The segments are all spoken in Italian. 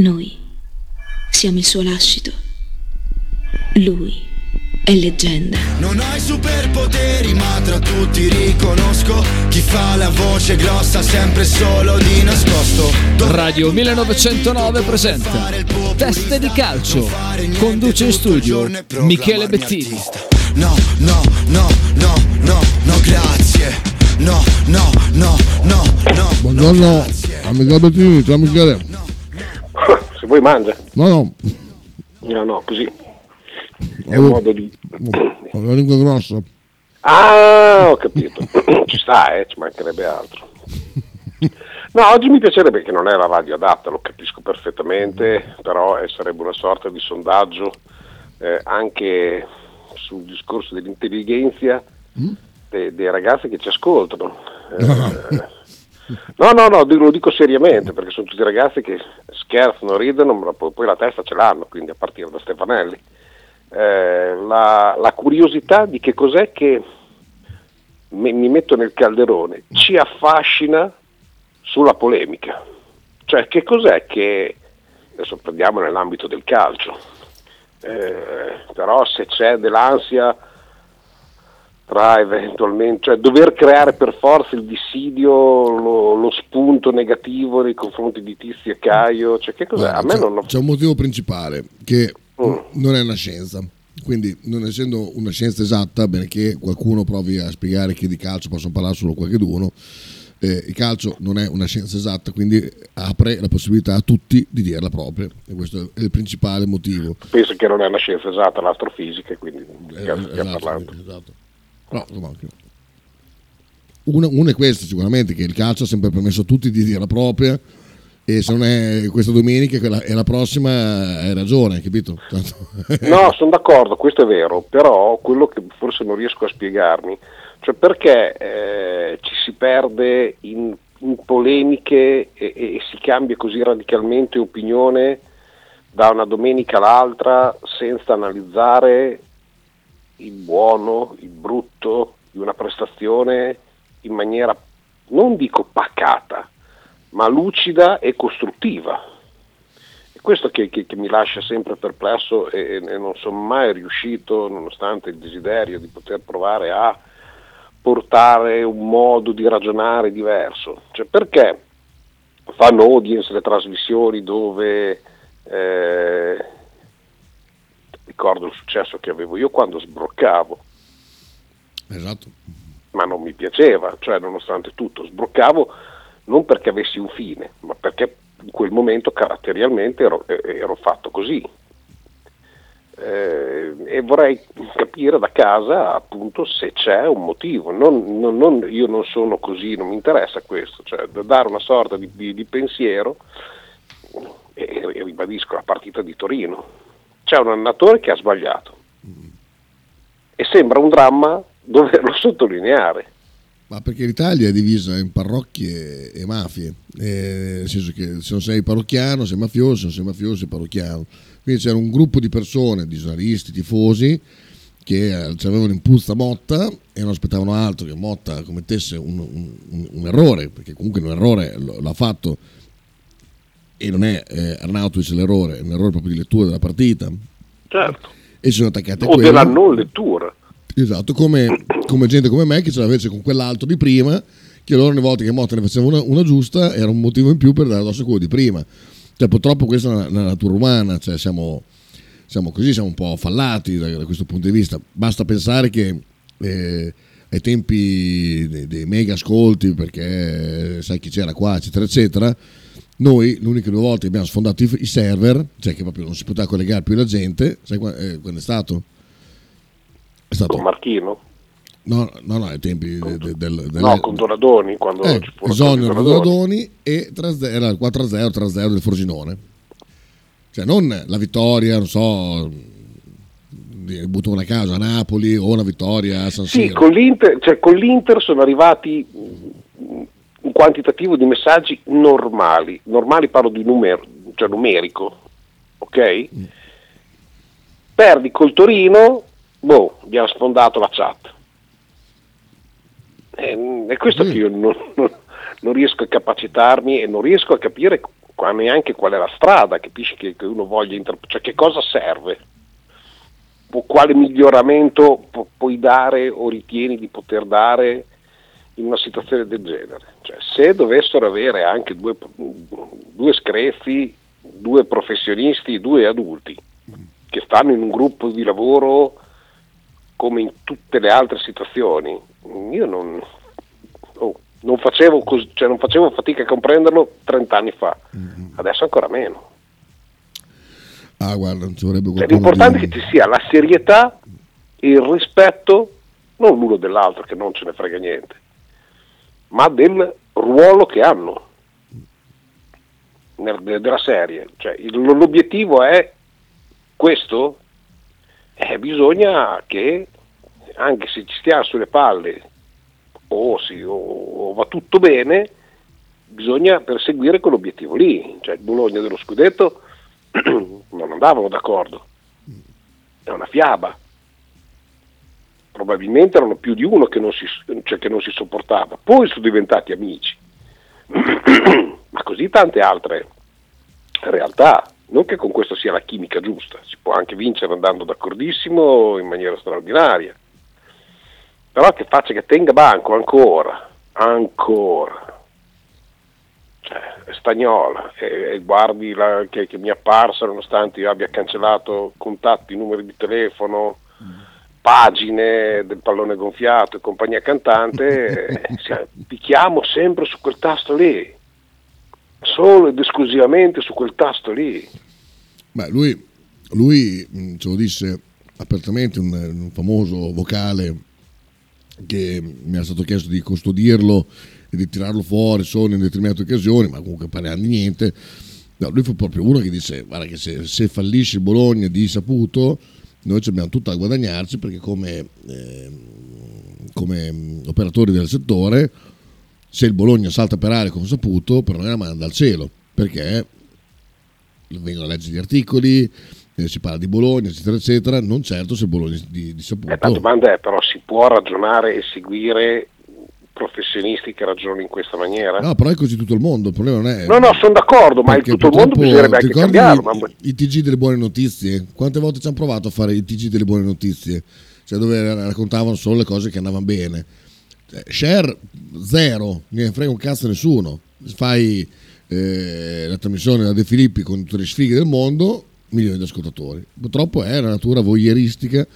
Noi siamo il suo lascito. Lui è leggenda. Non hai superpoteri, ma tra tutti riconosco chi fa la voce grossa sempre solo di nascosto. Radio 1909 presenta Teste di calcio. Conduce in studio Michele Bettini. No, no, no, no, no, no, grazie. No, no, no, no, no. Buongiorno, amico Bettini, ciao Michele. Se vuoi mangia. No, no, No, no, così. È un modo di... ho la lingua grossa. Ah, ho capito. ci sta, eh, ci mancherebbe altro. No, oggi mi piacerebbe che non è la radio adatta, lo capisco perfettamente, però sarebbe una sorta di sondaggio eh, anche sul discorso dell'intelligenza de- dei ragazzi che ci ascoltano. Eh, No, no, no, lo dico seriamente perché sono tutti ragazzi che scherzano, ridono, ma poi, la testa ce l'hanno, quindi a partire da Stefanelli. Eh, la, la curiosità di che cos'è che mi, mi metto nel calderone ci affascina sulla polemica. Cioè, che cos'è che, adesso prendiamo nell'ambito del calcio, eh, però se c'è dell'ansia tra eventualmente, cioè dover creare per forza il dissidio, lo, lo spunto negativo nei confronti di Tizio e Caio, cioè che cos'è? A me c'è, non ho... c'è un motivo principale che Mm. non è una scienza. Quindi, non essendo una scienza esatta, bene che qualcuno provi a spiegare che di calcio possono parlare solo qualcuno, eh, il calcio non è una scienza esatta, quindi apre la possibilità a tutti di dire la propria. E questo è il principale motivo. Penso che non è una scienza esatta l'astrofisica, quindi Eh, esatto, esatto. No, insomma, una, una è questa sicuramente, che il calcio ha sempre permesso a tutti di dire la propria e se non è questa domenica e la prossima hai ragione, capito? Tanto- No, sono d'accordo, questo è vero, però quello che forse non riesco a spiegarmi, cioè perché eh, ci si perde in, in polemiche e, e si cambia così radicalmente opinione da una domenica all'altra senza analizzare il buono, il brutto di una prestazione in maniera, non dico pacata, ma lucida e costruttiva. È questo che, che- che mi lascia sempre perplesso e, e non sono mai riuscito, nonostante il desiderio di poter provare a portare un modo di ragionare diverso. Cioè perché fanno audience le trasmissioni dove eh, ricordo il successo che avevo io quando sbroccavo, esatto. ma non mi piaceva, cioè nonostante tutto sbroccavo non perché avessi un fine, ma perché in quel momento caratterialmente ero, ero fatto così. Eh, e vorrei capire da casa appunto se c'è un motivo. Non- non- non- io non sono così, non mi interessa questo, cioè da dare una sorta di, di- di pensiero e, e ribadisco la partita di Torino. C'è un allenatore che ha sbagliato e sembra un dramma doverlo sottolineare. Ma perché l'Italia è divisa in parrocchie e mafie, Eh, nel senso che se non sei parrocchiano sei mafioso, se non sei mafioso sei parrocchiano. Quindi c'era un gruppo di persone, di giornalisti, tifosi, che eh, avevano in puzza Motta e non aspettavano altro che Motta commettesse un, un- un- errore, perché comunque un errore l'ha fatto e non è eh, Arnautovic l'errore, è un errore proprio di lettura della partita. Certo. E si sono attaccati a O quello. della non lettura. Esatto, come, come gente come me che ce l'avesse con quell'altro di prima, che loro ogni volta che Motta ne faceva una, una giusta era un motivo in più per dare addosso a quello di prima. Cioè, purtroppo questa è una, una natura umana, cioè siamo, siamo così, siamo un po' fallati da, da questo punto di vista. Basta pensare che eh, ai tempi dei, dei mega ascolti, perché sai chi c'era qua, eccetera, eccetera, noi l'unica due volte che abbiamo sfondato i, i server, cioè che proprio non si poteva collegare più la gente, sai qua- eh, quando è stato? È stato Con Marchino? No, no, no, ai tempi de- de- del, del- No, con Donadoni, quando eh, ci esonero tanti di Donadoni e 3-0 era il 4-0, 3-0 del Frosinone. Cioè non la vittoria, non so, butto una casa a Napoli o una vittoria a San Sì, Siro. con l'Inter, cioè, con l'Inter sono arrivati un quantitativo di messaggi normali, normali parlo di numero, cioè numerico, ok? Perdi col Torino, boh, abbiamo sfondato la chat. E, è questo che io non, non- non riesco a capacitarmi e non riesco a capire qua neanche qual è la strada, capisci che, che uno voglia interpretare, cioè che cosa serve, o quale miglioramento pu- puoi dare o ritieni di poter dare in una situazione del genere. Cioè, se dovessero avere anche due, due screzi, due professionisti, due adulti, che stanno in un gruppo di lavoro come in tutte le altre situazioni, io non, oh, non, facevo, cos- cioè non facevo fatica a comprenderlo 30 anni fa, adesso ancora meno. Ah, guarda, Cioè, l'importante è che ci sia la serietà e il rispetto, non l'uno dell'altro, che non ce ne frega niente, ma del ruolo che hanno della serie. Cioè, l'obiettivo è questo? Eh, bisogna che, anche se ci stiamo sulle palle o, si- o- o va tutto bene, bisogna perseguire quell'obiettivo lì. Cioè, il Bologna dello scudetto non andavano d'accordo. È una fiaba. Probabilmente erano più di uno che non si, cioè che non si sopportava. Poi sono diventati amici. Ma così tante altre realtà. Non che con questo sia la chimica giusta, si può anche vincere andando d'accordissimo in maniera straordinaria. Però che faccia che tenga banco ancora, ancora cioè, stagnola e, e guardi la, che, che mi è apparsa nonostante io abbia cancellato contatti, numeri di telefono, pagine del pallone gonfiato e compagnia cantante, eh, picchiamo sempre su quel tasto lì, solo ed esclusivamente su quel tasto lì. Beh, lui, lui mh, ce lo disse apertamente un, un famoso vocale che mi era stato chiesto di custodirlo e di tirarlo fuori solo in determinate occasioni, ma comunque parliamo di niente. No, lui fu proprio uno che disse: Guarda, che se, se fallisce il Bologna di saputo, noi ci abbiamo tutto a guadagnarci perché, come, ehm, come operatori del settore, se il Bologna salta per aria con saputo, per noi una manda al cielo perché vengono a leggere gli articoli, eh, si parla di Bologna, eccetera, eccetera. Non certo se il Bologna di, di saputo. Eh, la domanda è però si può ragionare e seguire professionisti che ragionano in questa maniera? No, però è così tutto il mondo. Il problema non è. No, no, sono d'accordo, ma tutto il mondo bisognerebbe anche cambiarlo. Ma... I, i TG delle buone notizie? Quante volte ci hanno provato a fare i TG delle buone notizie? Cioè, dove raccontavano solo le cose che andavano bene. Cioè, share zero, ne frega un cazzo nessuno. Fai eh, la trasmissione da De Filippi con tutte le sfighe del mondo, milioni di ascoltatori. Purtroppo è la natura voyeuristica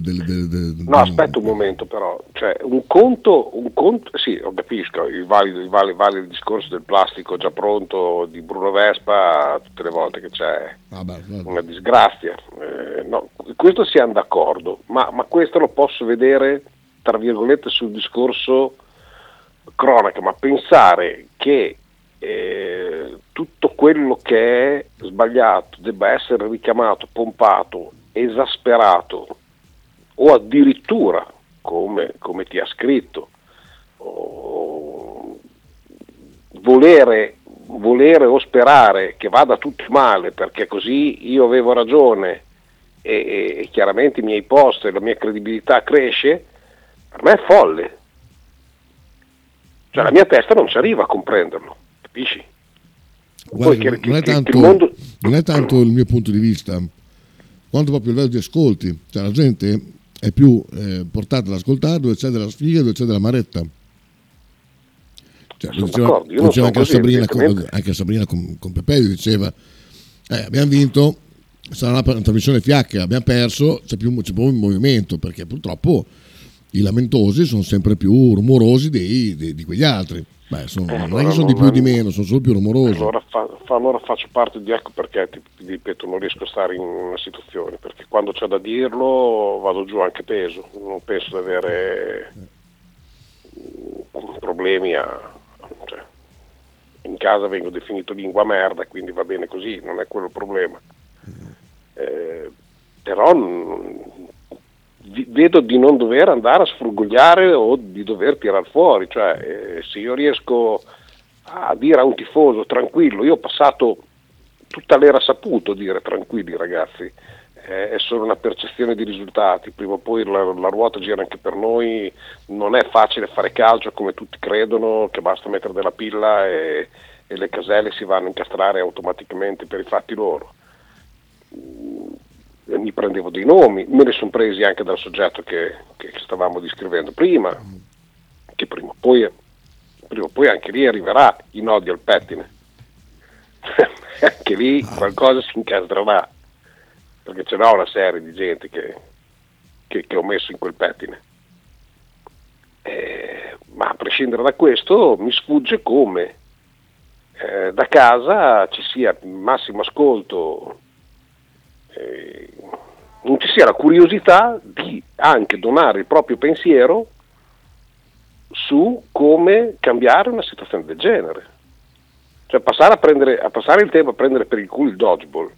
del- del- del- No, aspetta un momento però, cioè un conto, un conto sì, lo capisco, il valido, il vale il discorso del plastico già pronto di Bruno Vespa tutte le volte che c'è Vabbè, vabbè. una disgrazia, Eh, no, questo siamo d'accordo, ma, ma questo lo posso vedere tra virgolette sul discorso cronaca, ma pensare che eh, tutto quello che è sbagliato debba essere richiamato, pompato, esasperato o addirittura, come, come ti ha scritto, volere, volere o sperare che vada tutto male perché così io avevo ragione e, e- e chiaramente i miei post e la mia credibilità cresce, per me è folle. Cioè la mia testa non ci arriva a comprenderlo, capisci? Guarda, che- non, è che- che tanto, il mondo- non è tanto il mio punto di vista, quanto proprio il livello di ascolti. Cioè, la gente è più eh, portata ad ascoltare dove c'è della sfiga e dove c'è della maretta. Cioè, lo diceva, lo diceva anche, così, Sabrina, con, anche Sabrina con, con Pepeio, diceva eh, abbiamo vinto, sarà una, trasmissione fiacca, abbiamo perso, c'è più, c'è più un movimento perché purtroppo i lamentosi sono sempre più rumorosi dei- dei- di quegli altri. Beh, sono- Eh, non è allora che sono di più o di meno, sono solo più rumorosi. Allora, fa- fa- allora faccio parte di ecco perché ti, ripeto non riesco a stare in una situazione perché quando c'è da dirlo vado giù anche peso non penso di avere mm, problemi a cioè, in casa vengo definito lingua merda quindi va bene così non è quello il problema Eh, però mm, vedo di non dover andare a sfrugogliare o di dover tirar fuori cioè eh, se io riesco a dire a un tifoso tranquillo, io ho passato tutta l'era saputo dire tranquilli ragazzi, eh, è solo una percezione di risultati, prima o poi la, la ruota gira anche per noi, non è facile fare calcio come tutti credono, che basta mettere della pilla e, e le caselle si vanno a incastrare automaticamente per i fatti loro. Mm, Mi prendevo dei nomi, me ne sono presi anche dal soggetto che, che stavamo descrivendo prima, che prima o poi, prima o poi anche lì arriverà in odio al pettine. anche lì qualcosa si incastrerà, perché ce n'ho una serie di gente che, che- che ho messo in quel pettine. Eh, ma a prescindere da questo mi sfugge come eh, da casa ci sia massimo ascolto, eh, non ci sia la curiosità di anche donare il proprio pensiero su come cambiare una situazione del genere. Cioè passare, a prendere, a passare il tempo a prendere per il culo il dodgeball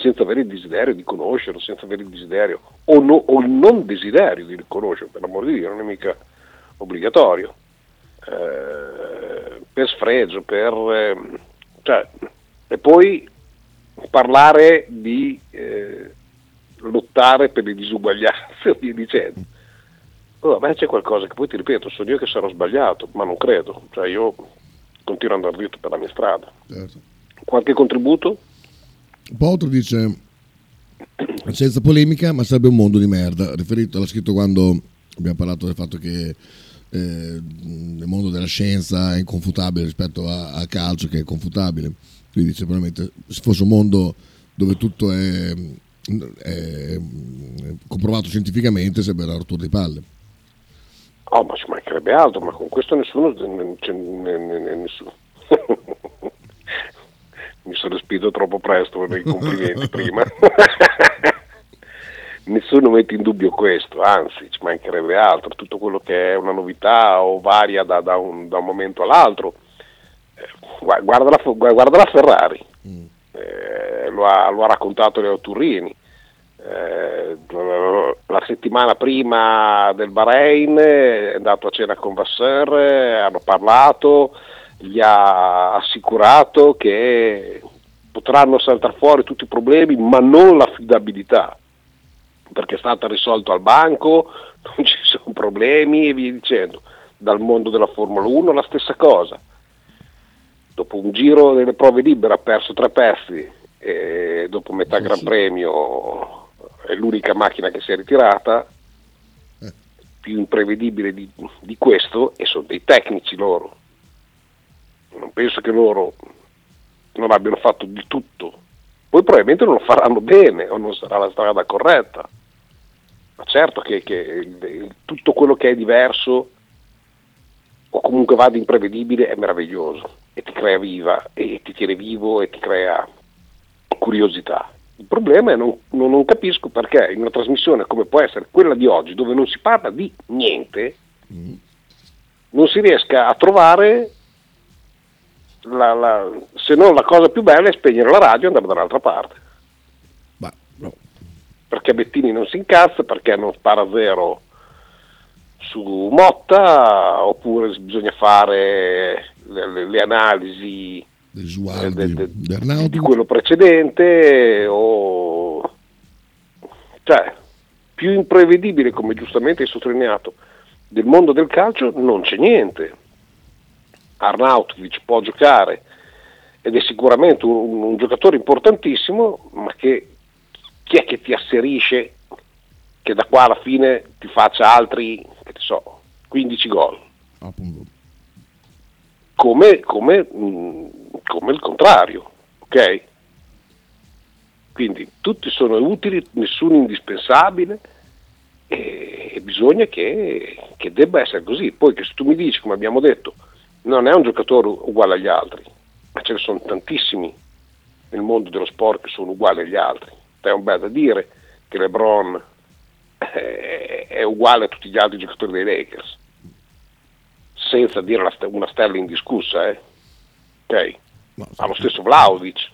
senza avere il desiderio di conoscerlo, senza avere il desiderio o, no- o il non desiderio di riconoscerlo, per l'amor di Dio, non è mica obbligatorio. Eh, per sfregio, per... ehm, cioè, e poi parlare di eh, lottare per le disuguaglianze e via dicendo. Oh, a me c'è qualcosa che poi ti ripeto, sono io che sarò sbagliato, ma non credo, cioè io continuo ad andare dritto per la mia strada. Certo. Qualche contributo? Potro dice senza polemica, ma sarebbe un mondo di merda. Riferito, l'ha scritto quando abbiamo parlato del fatto che eh, il mondo della scienza è inconfutabile rispetto a- al calcio che è confutabile. Quindi dice probabilmente se fosse un mondo dove tutto è, è comprovato scientificamente sarebbe una rottura di palle. Oh, ma ci mancherebbe altro, ma con questo nessuno... ne- nessuno. Mi sono spinto troppo presto per i complimenti prima. nessuno mette in dubbio questo, anzi ci mancherebbe altro, tutto quello che è una novità o varia da, da un, da un momento all'altro. Gua- guarda, la, gu- guarda la Ferrari, Eh, lo, ha, lo ha raccontato Leo Turrini. Eh, la settimana prima del Bahrain è andato a cena con Vasseur, eh, hanno parlato, gli ha assicurato che potranno saltare fuori tutti i problemi, ma non l'affidabilità, perché è stata risolta al banco, non ci sono problemi e via dicendo. Dal mondo della Formula 1 la stessa cosa. Dopo un giro delle prove libere ha perso tre pezzi e dopo metà Gran Premio è l'unica macchina che si è ritirata, più imprevedibile di, di questo, e sono dei tecnici loro. Non penso che loro non abbiano fatto di tutto. Poi probabilmente non lo faranno bene o non sarà la strada corretta. Ma certo che, che tutto quello che è diverso o comunque va di imprevedibile è meraviglioso e ti crea viva e ti tiene vivo e ti crea curiosità. Il problema è non, non, non capisco perché in una trasmissione come può essere quella di oggi, dove non si parla di niente, non si riesca a trovare, la, la- se non la cosa più bella è spegnere la radio e andare da un'altra parte. Ma, no. Perché Bettini non si incazza, perché non spara a zero su Motta, oppure bisogna fare le, le- analisi Del eh, de- de- di quello precedente o cioè più imprevedibile come giustamente hai sottolineato del mondo del calcio non c'è niente. Arnautovic può giocare ed è sicuramente un, un giocatore importantissimo ma che chi è che ti asserisce che da qua alla fine ti faccia altri che ne so 15 gol? Appunto. Come, come, mh, come il contrario, ok? Quindi tutti sono utili, nessuno indispensabile e, bisogna che, che debba essere così. Poi che se tu mi dici, come abbiamo detto, non è un giocatore uguale agli altri, ma ce ne sono tantissimi nel mondo dello sport che sono uguali agli altri. È un bel da dire che LeBron è, è uguale a tutti gli altri giocatori dei Lakers senza dire una stella indiscussa, eh? ok? No, Ha lo stesso Vlaovic,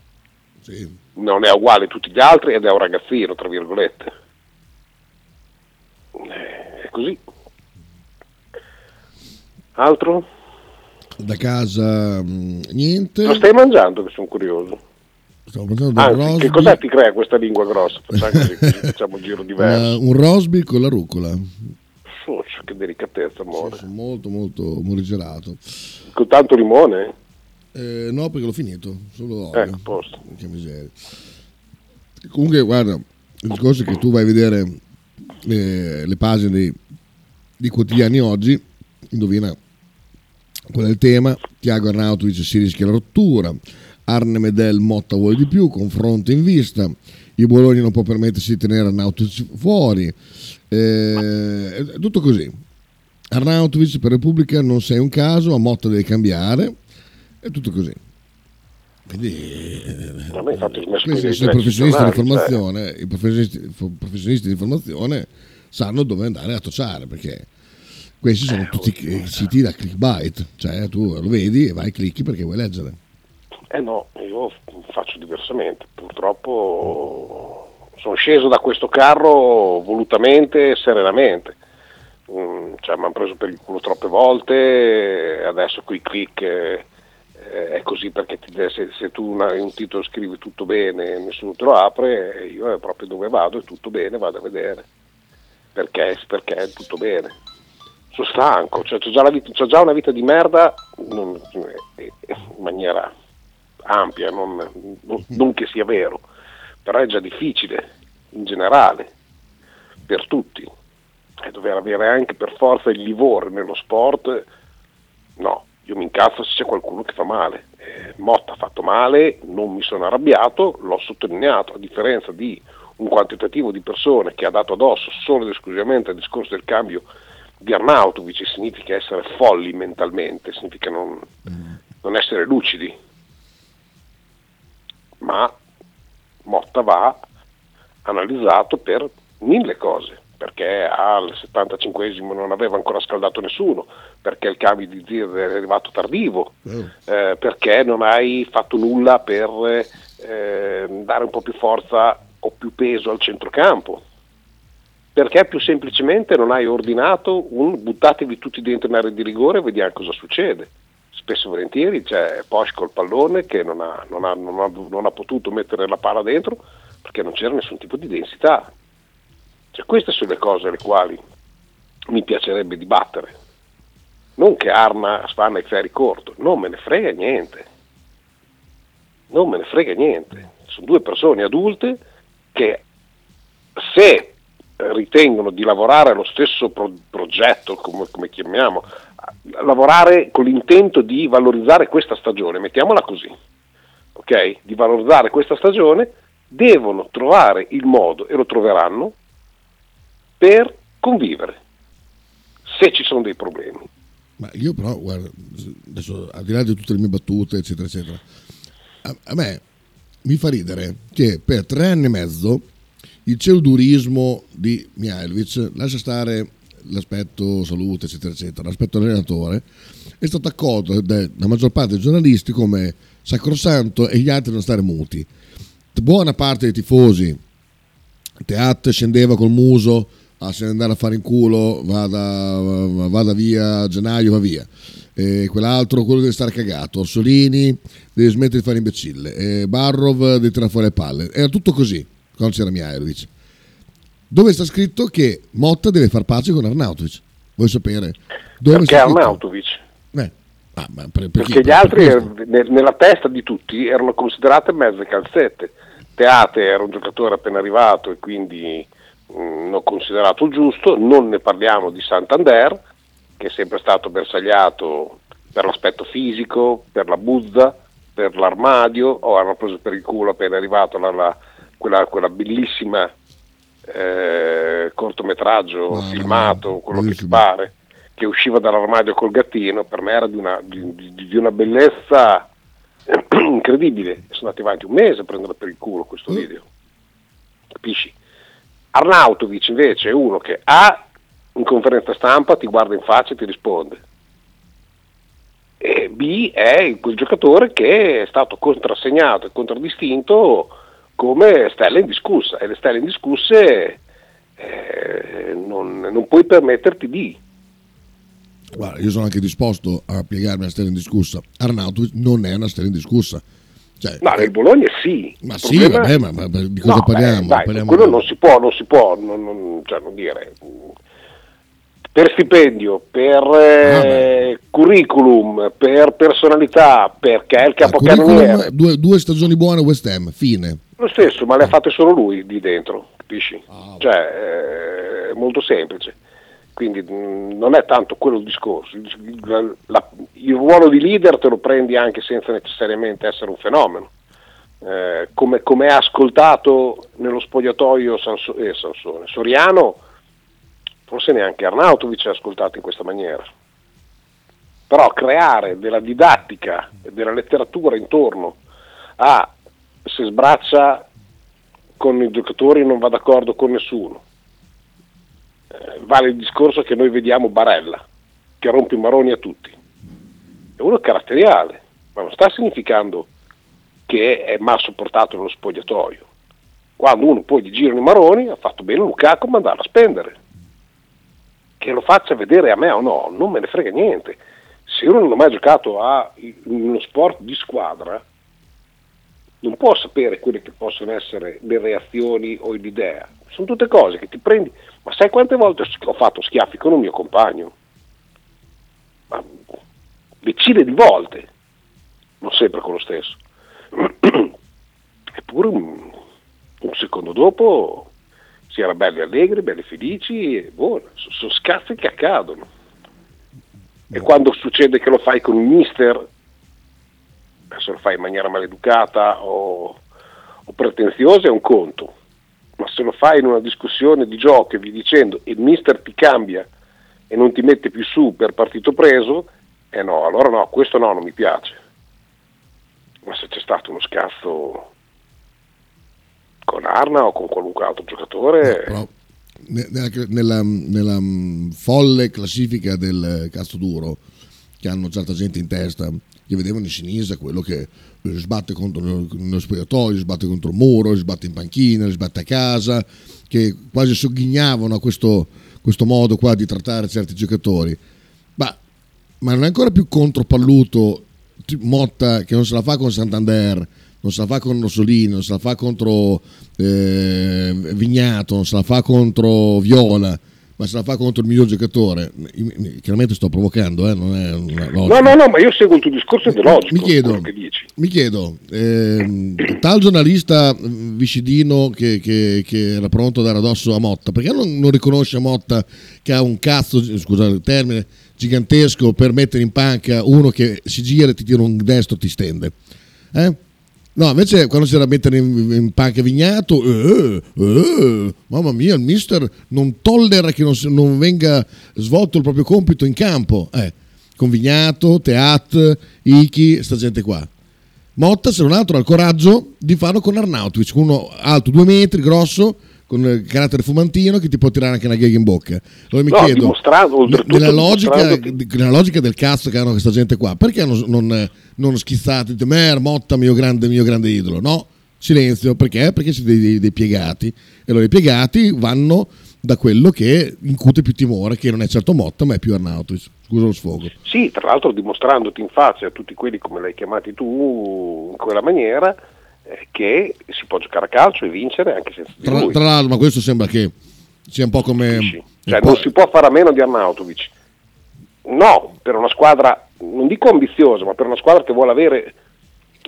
sì. non è uguale a tutti gli altri ed è un ragazzino, tra virgolette. Eh, È così. Altro? Da casa mh, niente. Lo stai mangiando che sono curioso. Anzi, che cos'è ti crea questa lingua grossa? Facciamo un giro diverso. un rosby con la rucola. Foscia, che delicatezza, amore. Sono molto molto morigerato. Con tanto limone? Eh, no, perché l'ho finito, solo odio. Ecco, posto. Che miseria. Comunque, guarda, il discorso è che tu vai a vedere le, le pagine dei, dei quotidiani oggi, indovina qual è il tema, Tiago Arnautovic si rischia la rottura, Arne Medel Motta vuole di più, confronto in vista, il Bologna non può permettersi di tenere Arnautovic fuori, eh, tutto così. Arnautovic per Repubblica non sei un caso, a Motta deve cambiare, è tutto così. Quindi, smesso questi sono i professionisti di cioè, informazione, i professionisti, professionisti di informazione sanno dove andare a tocciare perché questi sono tutti i siti da clickbait, cioè tu lo vedi e vai clicchi perché vuoi leggere. Eh no, io faccio diversamente. Purtroppo sono sceso da questo carro volutamente e serenamente. Mm, cioè, mi hanno preso per il culo troppe volte, adesso qui click eh, è così perché ti- se, se tu una- un titolo scrivi tutto bene e nessuno te lo apre, io è proprio dove vado, è tutto bene, vado a vedere. Perché, perché è tutto bene. Sono stanco, cioè, ho, già vita- c'ho già una vita di merda non- eh, in maniera ampia, non, non- non che sia vero, però è già difficile in generale per tutti. E dover avere anche per forza il livore nello sport, no, io mi incazzo se c'è qualcuno che fa male. Eh, Motta ha fatto male, non mi sono arrabbiato, l'ho sottolineato, a differenza di un quantitativo di persone che ha dato addosso solo ed esclusivamente al discorso del cambio di Arnautovic, significa essere folli mentalmente, significa non, non essere lucidi. Ma Motta va analizzato per mille cose, perché al 75esimo non aveva ancora scaldato nessuno, perché il cambio di Zir è arrivato tardivo, eh, perché non hai fatto nulla per eh, dare un po' più forza o più peso al centrocampo, perché più semplicemente non hai ordinato un buttatevi tutti dentro in area di rigore e vediamo cosa succede. Spesso e volentieri c'è Posh col pallone che non ha, non ha- non ha- non ha potuto mettere la palla dentro perché non c'era nessun tipo di densità. Cioè, queste sono le cose alle quali mi piacerebbe dibattere. Non che Arma spanna i ferri corto, non me ne frega niente. Non me ne frega niente. Sono due persone adulte che se ritengono di lavorare allo stesso pro- progetto, come, come chiamiamo, lavorare con l'intento di valorizzare questa stagione, mettiamola così, ok? Di valorizzare questa stagione, devono trovare il modo, e lo troveranno, per convivere, se ci sono dei problemi. Ma io però, guarda, adesso al di là di tutte le mie battute, eccetera, eccetera, a, a me mi fa ridere che per tre anni e mezzo il pseudurismo di Mihailovic, lascia stare l'aspetto salute, eccetera, eccetera, l'aspetto allenatore, è stato accolto dalla maggior parte dei giornalisti come sacrosanto e gli altri non stare muti. Buona parte dei tifosi, Teat scendeva col muso, ah, se ne andare a fare in culo, vada, vada via a gennaio, va via. E quell'altro, quello deve stare cagato. Orsolini deve smettere di fare imbecille. E Barrov deve tirare fuori le palle. Era tutto così quando c'era Mihailovic. Dove sta scritto che Motta deve far pace con Arnautovic? Vuoi sapere? Dove perché? Arnautovic? Eh, ah, per- per chi? Perché gli Per altri ne- nella testa di tutti erano considerate mezze calzette. Teate era un giocatore appena arrivato e quindi mh, non considerato giusto, non ne parliamo di Santander, che è sempre stato bersagliato per l'aspetto fisico, per la buzza, per l'armadio, o hanno preso per il culo appena arrivato la- la- quella, quella bellissima eh, cortometraggio Mamma filmato, mia, quello che ti pare, che usciva dall'armadio col gattino, per me era di una, di- di- di una bellezza incredibile. Sono andati avanti un mese a prendere per il culo questo Mm. video. Capisci? Arnautovic invece è uno che A in conferenza stampa ti guarda in faccia e ti risponde. E B è quel giocatore che è stato contrassegnato e contraddistinto come stella indiscussa e le stelle indiscusse eh, non, non puoi permetterti di. Guarda, io sono anche disposto a piegarmi a stella indiscussa. Arnautovic non è una stella indiscussa. Cioè, No, nel Bologna sì. Ma sì, problema- vabbè, ma, ma di cosa No, parliamo? eh, dai, Parliamo quello di- non si può, non si può, non, non- cioè, non dire. per stipendio, per eh, curriculum, per personalità, perché è il Ah, capocannoniere. due, due stagioni buone West Ham, fine. Lo stesso, ma le ha fatte solo lui di dentro, capisci? Ah, Cioè, eh, è molto semplice. Quindi mh, non è tanto quello il discorso. Il, il- la- il ruolo di leader te lo prendi anche senza necessariamente essere un fenomeno. Eh, come, come ha ascoltato nello spogliatoio Sanso- eh, Sansone. Soriano, forse neanche Arnautovic ha ascoltato in questa maniera. Però creare della didattica e della letteratura intorno a se sbraccia con i giocatori non va d'accordo con nessuno. Eh, vale il discorso che noi vediamo Barella, che rompe i maroni a tutti. È uno caratteriale, ma non sta significando che è mal sopportato nello spogliatoio. Quando uno poi gli girano i maroni, ha fatto bene Lukaku a mandarlo a spendere. Che lo faccia vedere a me o no, non me ne frega niente. Se uno non ha mai giocato a uno sport di squadra, non può sapere quelle che possono essere le reazioni o l'idea. Sono tutte cose che ti prendi. Ma sai quante volte ho fatto schiaffi con un mio compagno? Ma decine di volte, non sempre con lo stesso. Eppure un, un secondo dopo si era belli allegri, belli felici, e so- sono scazzi che accadono. E quando succede che lo fai con un mister, se lo fai in maniera maleducata o, o pretenziosa è un conto, ma se lo fai in una discussione di gioco e vi dicendo il mister ti cambia e non ti mette più su per partito preso, eh no, allora no, questo no, non mi piace. Ma se c'è stato uno scazzo con Arna o con qualunque altro giocatore, ne- nella, nella- nella, mm, folle classifica del cazzo duro che hanno certa gente in testa che vedevano in Sinisa quello che sbatte contro nello spogliatoio, sbatte contro il muro, sbatte in panchina, sbatte a casa, che quasi sogghignavano a questo, questo modo qua di trattare certi giocatori. Ma, ma non è ancora più contropalluto ti- Motta che non se la fa con Santander, non se la fa con Rossolini, non se la fa contro eh, Vignato, non se la fa contro Viola, ma se la fa contro il miglior giocatore. Io- Chiaramente sto provocando, eh, non è una logica. no, no, no, ma io seguo il tuo discorso ed è logico Mi chiedo, mi chiedo ehm, tal giornalista mm, Viscidino che, che- che era pronto a dare addosso a Motta, perché non, non riconosce Motta che ha un cazzo, scusate il termine, gigantesco per mettere in panca uno che si gira e ti tira un destro ti stende? Eh? No, invece quando c'era a mettere in, in panca Vignato, eh, eh, mamma mia, il mister non tollera che non, non venga svolto il proprio compito in campo. Eh, con Vignato, Teat, Iki, sta gente qua. Motta, se non altro, ha il coraggio di farlo con Arnautovic, uno alto due metri, grosso, con eh, carattere fumantino che ti può tirare anche una ghega in bocca. Allora mi No, chiedo, nella logica, che- nella logica del cazzo che hanno questa gente qua, perché non, non, non schizzate, dite, Mer, Motta, mio grande, mio grande idolo? No, silenzio, perché? Perché siete dei, dei piegati. E allora i piegati vanno da quello che incute più timore, che non è certo Motta, ma è più Arnautovic. Scusa lo sfogo. Sì, tra l'altro dimostrandoti in faccia a tutti quelli come l'hai chiamati tu in quella maniera che si può giocare a calcio e vincere anche senza di Tra, lui. tra l'altro, ma questo sembra che sia un po' come... Capisci? Cioè, un po'- non si può fare a meno di Arnautovic. No, per una squadra, non dico ambiziosa, ma per una squadra che vuole avere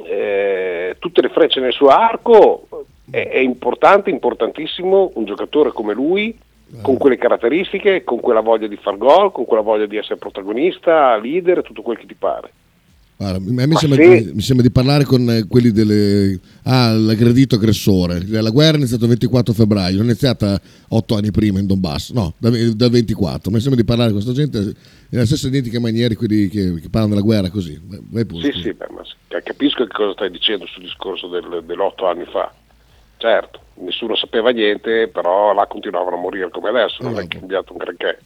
eh, tutte le frecce nel suo arco, è, è importante, importantissimo un giocatore come lui, con quelle caratteristiche, con quella voglia di far gol, con quella voglia di essere protagonista, leader, tutto quel che ti pare. Guarda, a me sembra, se- mi sembra di parlare con eh, quelli delle... Ah, l'aggredito aggressore. La guerra è iniziata il 24 febbraio, non è iniziata otto anni prima in Donbass, no, da, da 24. Mi sembra di parlare con questa gente nella stessa identica maniera quelli che, che parlano della guerra così. Vai- pure. Sì, sì, beh, ma s- capisco che cosa stai dicendo sul discorso del, dell'otto anni fa. Certo, nessuno sapeva niente, però là continuavano a morire come adesso, non è Esatto. cambiato un granché.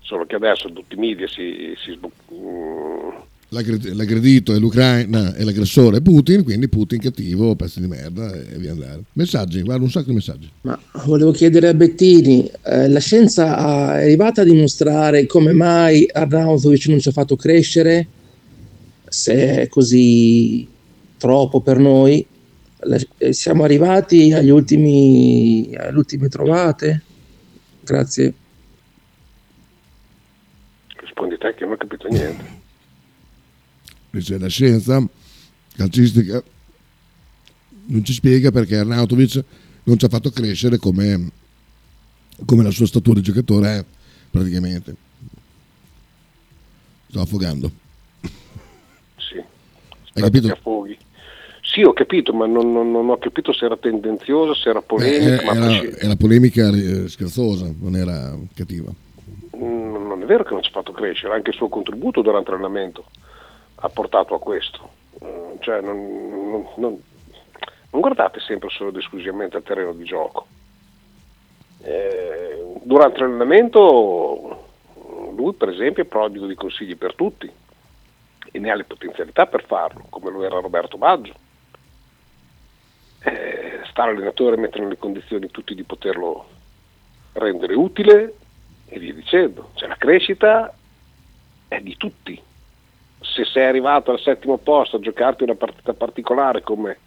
Solo che adesso tutti i media si... si mm, L'aggredito è l'Ucraina e l'aggressore è Putin, quindi Putin cattivo, pezzo di merda e via andare. Messaggi, guarda un sacco di messaggi. Ma volevo chiedere a Bettini, eh, la scienza è arrivata a dimostrare come mai Arnautovic non ci ha fatto crescere, se è così troppo per noi. La- eh, siamo arrivati agli ultimi, alle ultime trovate? Grazie. rispondi te che non ho capito niente. Dice la scienza calcistica non ci spiega perché Arnautovic non ci ha fatto crescere come, come la sua statura di giocatore è praticamente. Sto affogando. Sì. Hai capito? Sì, ho capito, ma non, non- non ho capito se era tendenzioso, se era Beh, polemica. ma era, presci- era polemica eh, scherzosa, non era cattiva. Mm, non è vero che non ci ha fatto crescere, anche il suo contributo durante l'allenamento ha portato a questo. Mm, Cioè, non, non- non- guardate sempre solo ed esclusivamente al terreno di gioco. Eh, durante l'allenamento lui per esempio è prodigo di consigli per tutti e ne ha le potenzialità per farlo, come lo era Roberto Baggio. Eh, sta l'allenatore a mettere nelle condizioni tutti di poterlo rendere utile e via dicendo. Cioè la crescita è di tutti. Se sei arrivato al settimo posto a giocarti una partita particolare come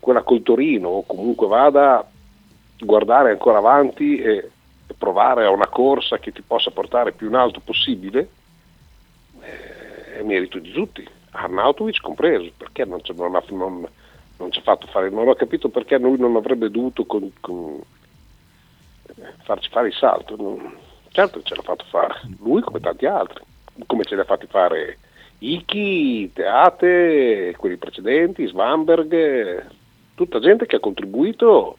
quella col Torino o comunque vada guardare ancora avanti e, provare a una corsa che ti possa portare più in alto possibile, eh, è merito di tutti, Arnautovic compreso, perché non non ha, non- non ci ha fatto fare, non ho capito perché lui non avrebbe dovuto con- con- farci fare il salto. Certo ce l'ha fatto fare, lui come tanti altri, come ce li ha fatti fare Iki, Teate, quelli precedenti, Svamberg, eh, tutta gente che ha contribuito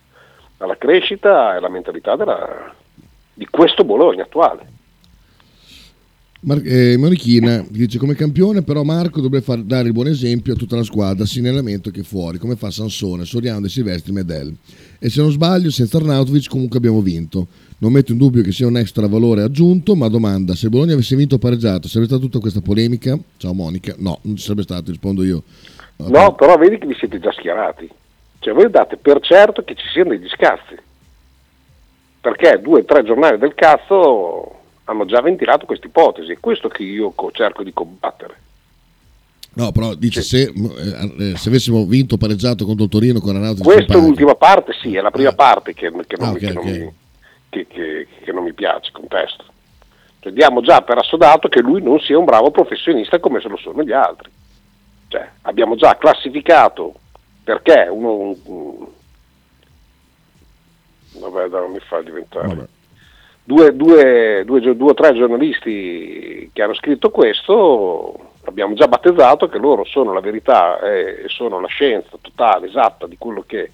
alla crescita e alla mentalità della- di questo Bologna attuale. Mar- eh, Monichina dice come campione però Marco dovrebbe far dare il buon esempio a tutta la squadra sia in allenamento che fuori come fa Sansone, Soriano, De Silvestri, Medel. E se non sbaglio senza Arnautovic comunque abbiamo vinto. Non metto in dubbio che sia un extra valore aggiunto ma domanda se Bologna avesse vinto o pareggiato sarebbe stata tutta questa polemica? Ciao Monica. No non ci sarebbe stato rispondo io. No, però vedi che vi siete già schierati. Cioè voi date per certo che ci siano degli scazzi. Perché due o tre giornali del cazzo hanno già ventilato questa ipotesi. È questo che io co- cerco di combattere. no però dice se, eh, eh, se avessimo vinto pareggiato contro il Torino con Arnautovic Questa panca. l'ultima parte sì, è la prima parte che, che non, Ah, mi, che ok, non ok. mi- che- che- che non mi piace, contesto. Cioè, diamo già per assodato che lui non sia un bravo professionista come se lo sono gli altri. Cioè, abbiamo già classificato perché uno... un- un- vabbè, non mi fa diventare... Vabbè. Due, due, due, due o tre giornalisti che hanno scritto questo, abbiamo già battezzato che loro sono la verità e sono la scienza totale, esatta di quello che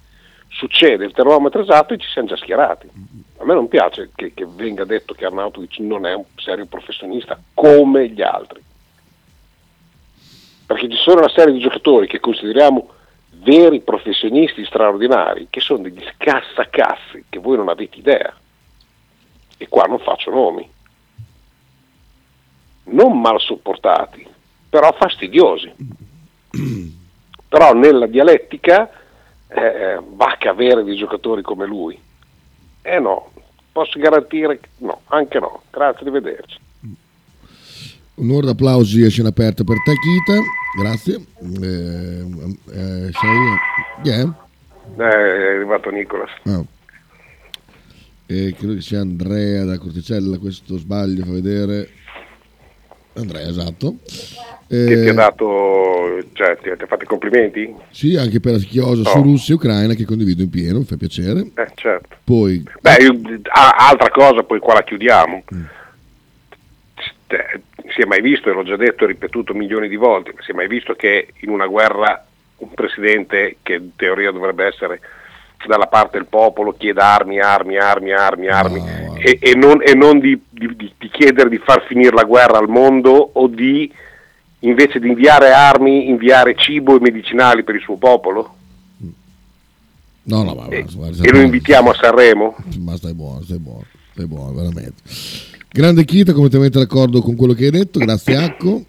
succede, il termometro esatto e ci siamo già schierati. A me non piace che, che venga detto che Arnautovic non è un serio professionista come gli altri. Perché ci sono una serie di giocatori che consideriamo veri professionisti straordinari, che sono degli scassacazzi, che voi non avete idea. E qua non faccio nomi. Non mal sopportati, però fastidiosi. però nella dialettica eh, va a avere dei giocatori come lui. Eh no, posso garantire che no, anche no. Grazie, arrivederci. Un'ora d'applausi a scena aperta per te, Kita. Grazie. Eh, eh, sei... è? Eh, è arrivato Nicolas. Ah. Eh, credo che sia Andrea da Corticella, questo sbaglio, fa vedere. Andrea, esatto. Che ti Eh, ha dato, cioè ti, ti ha fatto i complimenti? sì, anche per la chiosa No. su Russia e Ucraina che condivido in pieno, mi fa piacere. Eh, certo. Poi, Beh, io- altra cosa, poi qua la chiudiamo. Te- Si è mai visto, e l'ho già detto e ripetuto milioni di volte, ma si è mai visto che in una guerra un presidente che in teoria dovrebbe essere dalla parte del popolo chieda armi, armi, armi, armi, armi No, e, e non, e non di, di- di- chiedere di far finire la guerra al mondo o di invece di inviare armi, inviare cibo e medicinali per il suo popolo? no, no, ma, E, ma- e lo invitiamo a Sanremo? Ma stai buono, stai buono, stai buono, veramente. Grande Kita, completamente d'accordo con quello che hai detto, grazie Acco.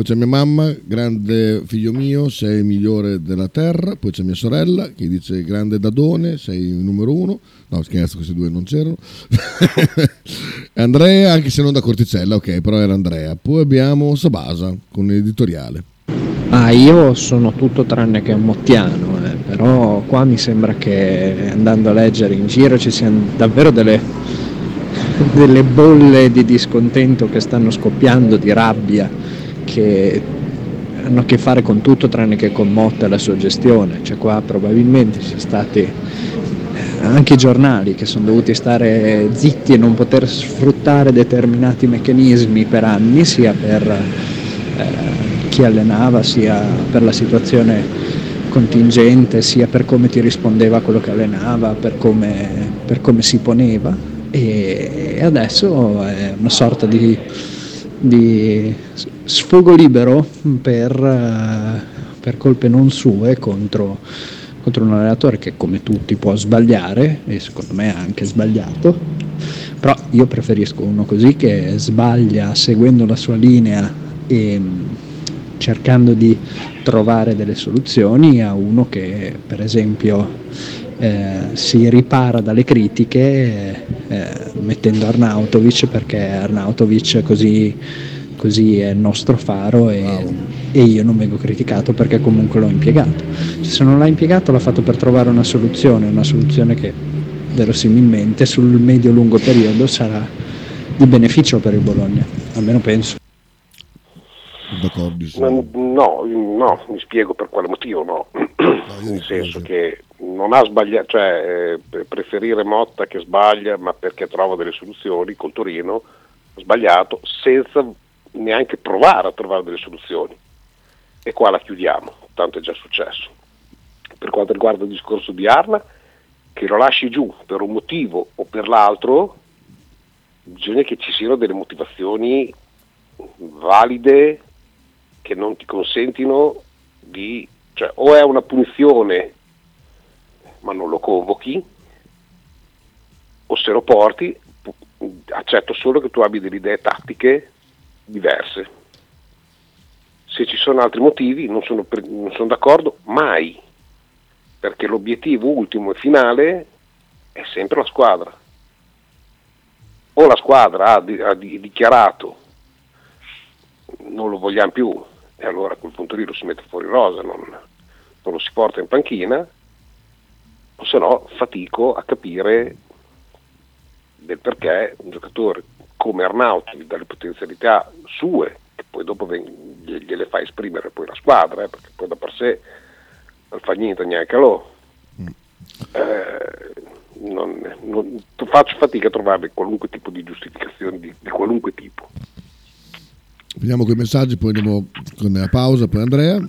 Poi c'è mia mamma, grande figlio mio, sei il migliore della terra. Poi c'è mia sorella che dice grande Dadone, sei il numero uno. No, scherzo, questi due non c'erano. Andrea, anche se non da Corticella, ok, però era Andrea. Poi abbiamo Sabasa con l'editoriale. Ah, io sono tutto tranne che un mottiano, eh, però qua mi sembra che andando a leggere in giro ci siano davvero delle, delle bolle di discontento che stanno scoppiando, di rabbia, che hanno a che fare con tutto tranne che con Motta e la sua gestione. Cioè qua probabilmente ci sono stati eh, anche i giornali che sono dovuti stare zitti e non poter sfruttare determinati meccanismi per anni, sia per eh, chi allenava, sia per la situazione contingente, sia per come ti rispondeva a quello che allenava, per come, per come si poneva. E adesso è una sorta di, di sfogo libero per, per colpe non sue contro, contro un allenatore che come tutti può sbagliare e secondo me ha anche sbagliato. Però io preferisco uno così che sbaglia seguendo la sua linea e cercando di trovare delle soluzioni a uno che per esempio eh, si ripara dalle critiche eh, mettendo Arnautovic perché Arnautovic così, così è il nostro faro e, wow. e, io non vengo criticato perché comunque l'ho impiegato. Cioè, se non l'ha impiegato l'ha fatto per trovare una soluzione, una soluzione che verosimilmente sul medio-lungo periodo sarà di beneficio per il Bologna, almeno penso. No, no, mi spiego per quale motivo no. no Nel senso che non ha sbagliato, cioè eh, preferire Motta che sbaglia, ma perché trova delle soluzioni col Torino, ha sbagliato senza neanche provare a trovare delle soluzioni. E qua la chiudiamo, tanto è già successo. Per quanto riguarda il discorso di Arna, che lo lasci giù per un motivo o per l'altro, bisogna che ci siano delle motivazioni valide che non ti consentino di, cioè o è una punizione ma non lo convochi, o se lo porti accetto solo che tu abbia delle idee tattiche diverse. Se ci sono altri motivi non sono, per, non sono d'accordo mai, perché l'obiettivo ultimo e finale è sempre la squadra. O la squadra ha, ha di, dichiarato non lo vogliamo più, e allora a quel punto lì lo si mette fuori rosa, non, non lo si porta in panchina, o se no fatico a capire del perché un giocatore come Arnauti, dalle potenzialità sue, che poi dopo gliele fa esprimere poi la squadra, eh, perché poi da per sé non fa niente neanche loro. Mm. Eh, non, non, faccio fatica a trovare qualunque tipo di giustificazione di, di qualunque tipo. Vediamo quei messaggi, poi andiamo con la pausa per Andrea.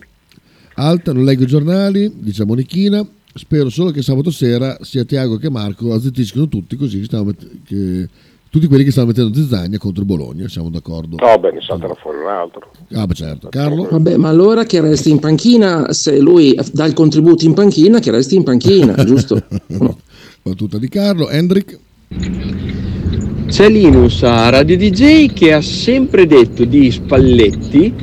Alta, non leggo i giornali, dice Monichina. Spero solo che sabato sera sia Tiago che Marco azzittiscono tutti così che, met- che tutti quelli che stanno mettendo zizzagna contro il Bologna, siamo d'accordo? No, beh, ne salterà fuori un altro. Ah, beh, certo. Carlo? Vabbè, ma allora che resti in panchina, se lui dà il contributo in panchina, che resti in panchina, giusto? No. Battuta di Carlo. Hendrik? C'è Linus a Radio DJ che ha sempre detto di Spalletti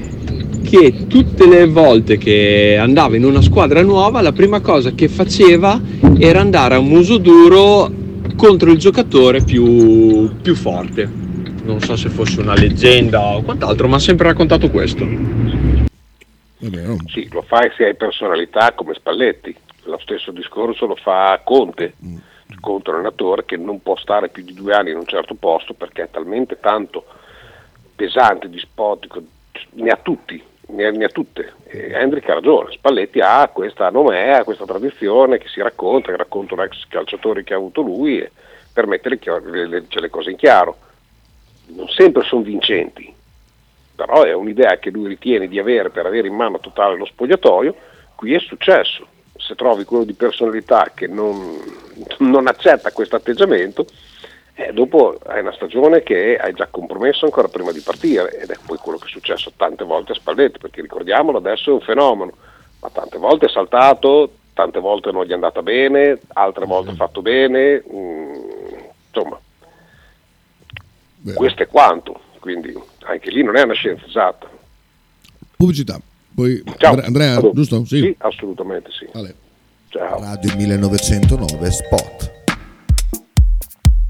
che tutte le volte che andava in una squadra nuova la prima cosa che faceva era andare a muso duro contro il giocatore più, più forte. Non so se fosse una leggenda o quant'altro, ma ha sempre raccontato questo. Sì, lo fai se hai personalità come Spalletti. Lo stesso discorso lo fa Conte. Mm contro allenatore che non può stare più di due anni in un certo posto perché è talmente tanto pesante, dispotico, ne ha tutti, ne ha, ne ha tutte. E Hendrik ha ragione, Spalletti ha questa nomea, questa tradizione che si racconta, che raccontano ex calciatori che ha avuto lui per mettere le, le, le cose in chiaro. Non sempre sono vincenti, però è un'idea che lui ritiene di avere per avere in mano totale lo spogliatoio, qui è successo se trovi quello di personalità che non, non accetta questo atteggiamento, eh, dopo hai una stagione che hai già compromesso ancora prima di partire ed è poi quello che è successo tante volte a Spalletti, perché ricordiamolo adesso è un fenomeno, ma tante volte è saltato, tante volte non gli è andata bene, altre volte ha fatto bene, mm, insomma, Beh. questo è quanto, quindi anche lì non è una scienza esatta. Pubblicità. Poi Ciao. Andrea, giusto? Sì. sì. assolutamente sì. Vale. Ciao. Radio 1909 Spot.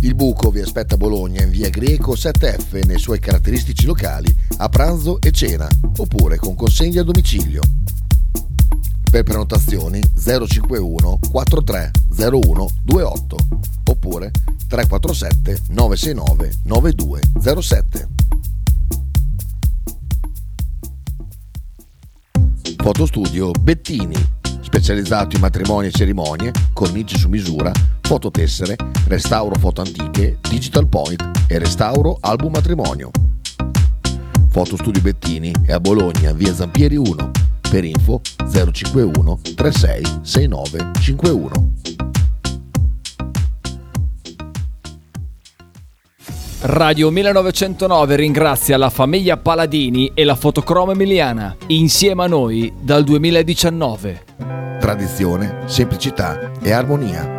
Il buco vi aspetta a Bologna in via Greco 7F nei suoi caratteristici locali a pranzo e cena, oppure con consegna a domicilio. Per prenotazioni 051 4301 28 oppure 347 969 9207. Fotostudio Bettini, specializzato in matrimoni e cerimonie, cornici su misura, fototessere, restauro foto antiche, digital point e restauro album matrimonio. Fotostudio Bettini è a Bologna, via Zampieri 1, per info 051 36 69 51. Radio 1909 ringrazia la famiglia Paladini e la fotocromo emiliana, insieme a noi dal 2019. Tradizione, semplicità e armonia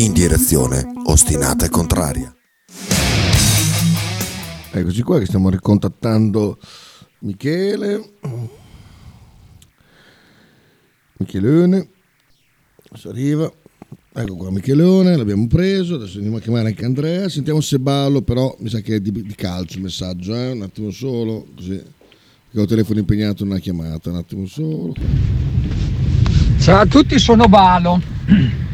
In direzione ostinata e contraria. Eccoci qua che stiamo ricontattando Michele. Michelone. Adesso arriva. Ecco qua Michelone, l'abbiamo preso, adesso andiamo a chiamare anche Andrea, sentiamo se ballo, però mi sa che è di, di calcio il messaggio, eh? un attimo solo, così, perché ho il telefono impegnato in una chiamata, un attimo solo. Ciao a tutti, sono Balo.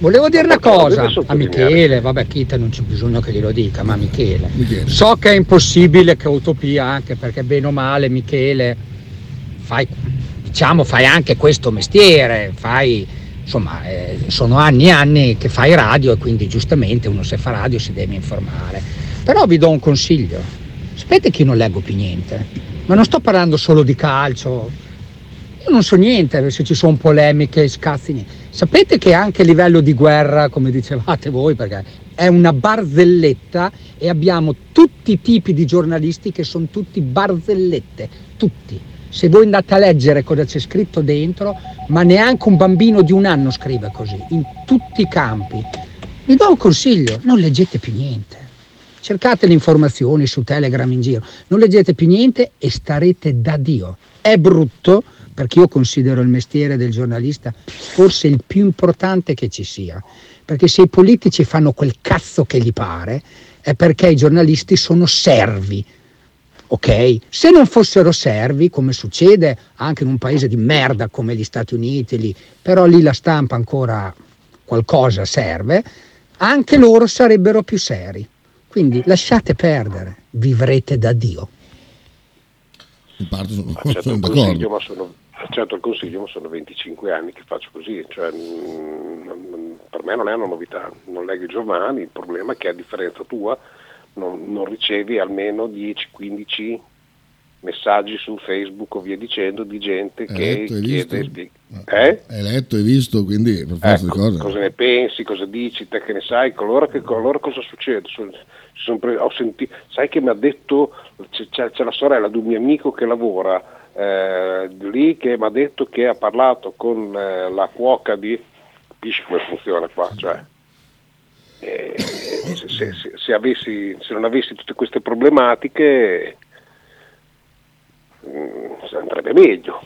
Volevo dire una cosa a Michele, vabbè Kita non c'è bisogno che glielo dica, ma Michele. Michele. So che è impossibile che utopia anche perché bene o male Michele fai, diciamo, fai anche questo mestiere, fai, insomma, eh, sono anni e anni che fai radio e quindi giustamente uno se fa radio si deve informare. Però vi do un consiglio, sapete che io non leggo più niente, ma non sto parlando solo di calcio, io non so niente se ci sono polemiche, scazzi, niente. Sapete che anche a livello di guerra, come dicevate voi, perché è una barzelletta e abbiamo tutti i tipi di giornalisti che sono tutti barzellette, tutti. Se voi andate a leggere cosa c'è scritto dentro, ma neanche un bambino di un anno scrive così, in tutti i campi. Vi do un consiglio, non leggete più niente. Cercate le informazioni su Telegram in giro, non leggete più niente e starete da Dio. È brutto perché io considero il mestiere del giornalista forse il più importante che ci sia, perché se i politici fanno quel cazzo che gli pare è perché i giornalisti sono servi. Ok? Se non fossero servi, come succede anche in un paese di merda come gli Stati Uniti, lì, però lì la stampa ancora qualcosa serve, anche loro sarebbero più seri. Quindi lasciate perdere, vivrete da Dio. In parte sono, sono il d'accordo. consiglio, ma sono, Certo il consiglio, ma sono 25 anni che faccio così, cioè, mm, per me non è una novità, non leggo i giornali, il problema è che a differenza tua non, non ricevi almeno 10-15 messaggi su Facebook o via dicendo di gente Hai che letto, chiede... visto? Eh? Hai letto, hai visto, quindi per forza Ecco, di cose. cosa ne pensi, cosa dici, te che ne sai, loro, che, loro cosa succede? Sono pre- ho senti- sai che mi ha detto, c'è- c'è la sorella di un mio amico che lavora eh, lì che mi ha detto che ha parlato con eh, la cuoca di... Capisci come funziona qua? Cioè, eh, se, se- se- avessi, se non avessi tutte queste problematiche mm, andrebbe meglio.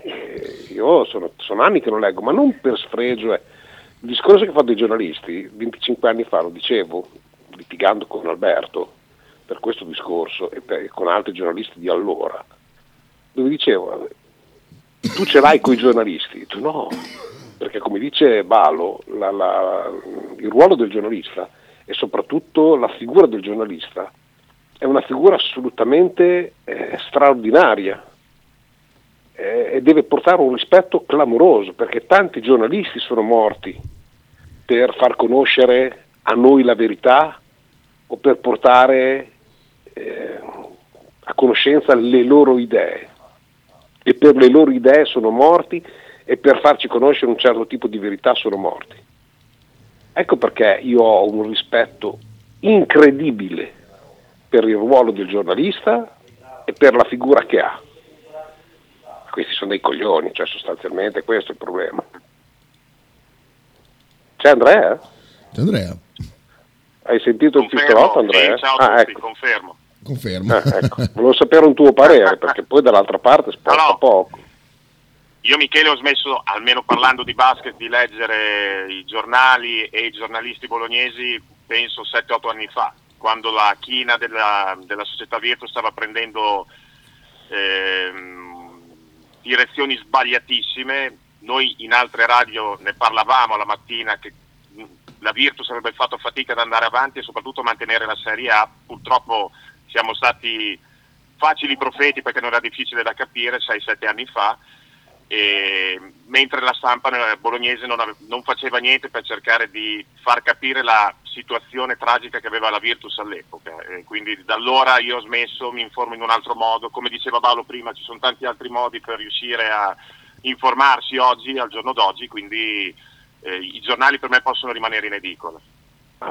Eh, io sono, sono anni che non leggo, ma non per sfregio. eh. Il discorso che ho fatto i giornalisti 25 anni fa, lo dicevo, litigando con Alberto per questo discorso e, per- e con altri giornalisti di allora, dove dicevo, tu ce l'hai con i giornalisti? Tu no, perché come dice Balo, la- la- il ruolo del giornalista e soprattutto la figura del giornalista è una figura assolutamente eh, straordinaria eh, e deve portare un rispetto clamoroso perché tanti giornalisti sono morti per far conoscere a noi la verità o per portare eh, a conoscenza le loro idee e per le loro idee sono morti e per farci conoscere un certo tipo di verità sono morti. Ecco perché io ho un rispetto incredibile per il ruolo del giornalista e per la figura che ha. Questi sono dei coglioni, cioè sostanzialmente questo è il problema. C'è Andrea? C'è Andrea, Hai sentito il pistolotto Andrea? Sì, ciao ah, tutti, ecco. confermo. Confermo. Ah, ecco. Volevo sapere un tuo parere perché poi dall'altra parte sporca poco. Io Michele ho smesso, almeno parlando di basket, di leggere i giornali e i giornalisti bolognesi penso 7-8 anni fa, quando la china della, della società Virtus stava prendendo ehm, direzioni sbagliatissime. Noi in altre radio ne parlavamo la mattina che la Virtus avrebbe fatto fatica ad andare avanti e soprattutto a mantenere la Serie A. Purtroppo siamo stati facili profeti perché non era difficile da capire 6-7 anni fa mentre la stampa bolognese non, ave- non faceva niente per cercare di far capire la situazione tragica che aveva la Virtus all'epoca. E quindi da allora io ho smesso, mi informo in un altro modo. Come diceva Paolo prima, ci sono tanti altri modi per riuscire a informarsi oggi, al giorno d'oggi, quindi eh, i giornali per me possono rimanere in edicola.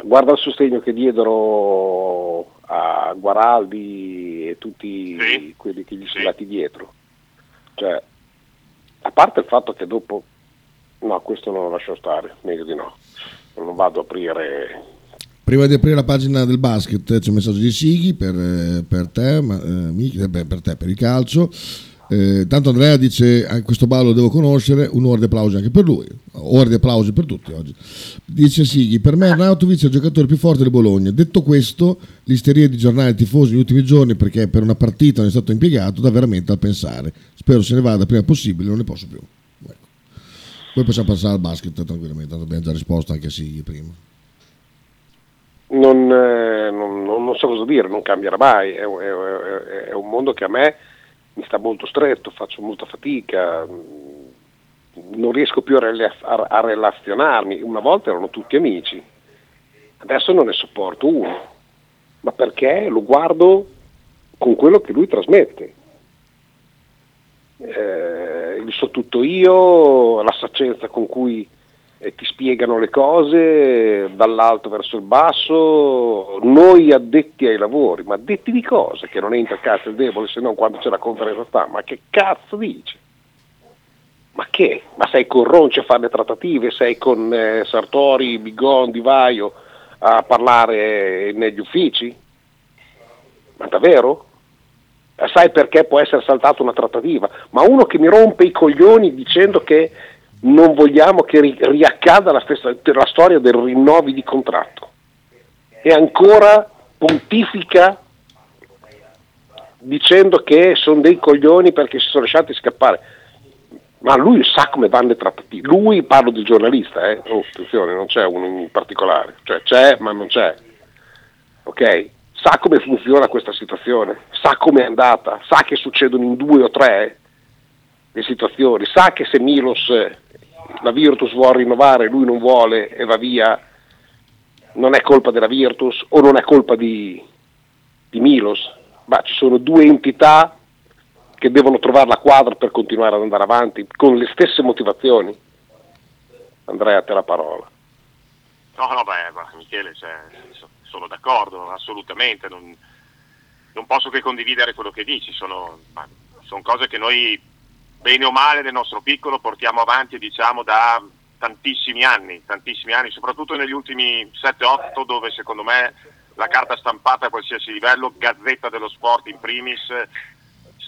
Guarda il sostegno che diedero a Guaraldi e tutti quelli che gli sono andati dietro. Cioè, a parte il fatto che dopo, no, questo non lo lascio stare, meglio di no, non vado a aprire. Prima di aprire la pagina del basket c'è un messaggio di Sighi per, eh, per te, ma, eh, Michi, eh, beh, per te, per il calcio. Eh, tanto Andrea dice a questo ballo lo devo conoscere, un'ora di applausi anche per lui, ora di applausi per tutti oggi. Dice Sighi, per me Arnautovic è il giocatore più forte del Bologna. Detto questo, l'isteria di giornali tifosi negli ultimi giorni perché per una partita non è stato impiegato dà veramente al pensare. Spero se ne vada prima possibile, non ne posso più. Ecco. Poi possiamo passare al basket tranquillamente, abbiamo già risposto anche a Sighi prima. Non, eh, non- non- non so cosa dire, non cambierà mai, è, è- è- è un mondo che a me mi sta molto stretto, faccio molta fatica, non riesco più a, rela- a- relazionarmi. Una volta erano tutti amici, adesso non ne sopporto uno, ma perché lo guardo con quello che lui trasmette. Eh, il so tutto io, la saccenza con cui eh, ti spiegano le cose dall'alto verso il basso, noi addetti ai lavori, ma addetti di cosa? Che non entra cazzo il debole se non quando c'è la conferenza stampa, ma che cazzo dici? Ma che? Ma sei con Ronci a fare le trattative, sei con eh, Sartori, Bigon, Di Vaio a parlare negli uffici? Ma davvero? Eh, Sai perché può essere saltata una trattativa? Ma uno che mi rompe i coglioni dicendo che non vogliamo che ri- riaccada la, stessa, la storia del rinnovi di contratto e ancora pontifica dicendo che sono dei coglioni perché si sono lasciati scappare. Ma lui sa come vanno le trattative. Lui, parlo del giornalista, eh? oh, attenzione, non c'è uno in particolare, cioè c'è ma non c'è. Ok? Sa come funziona questa situazione, sa come è andata, sa che succedono in due o tre. le situazioni, sa che se Milos eh, la Virtus vuole rinnovare, lui non vuole e va via, non è colpa della Virtus o non è colpa di, di Milos, ma ci sono due entità che devono trovare la quadra per continuare ad andare avanti con le stesse motivazioni. Andrea, a te la parola. No, no, beh, ma Michele, cioè, so- sono d'accordo, assolutamente. Non, non posso che condividere quello che dici. Sono, sono cose che noi, bene o male, nel nostro piccolo portiamo avanti, diciamo, da tantissimi anni, tantissimi anni, soprattutto negli ultimi 7-8, dove secondo me la carta stampata a qualsiasi livello, Gazzetta dello Sport in primis,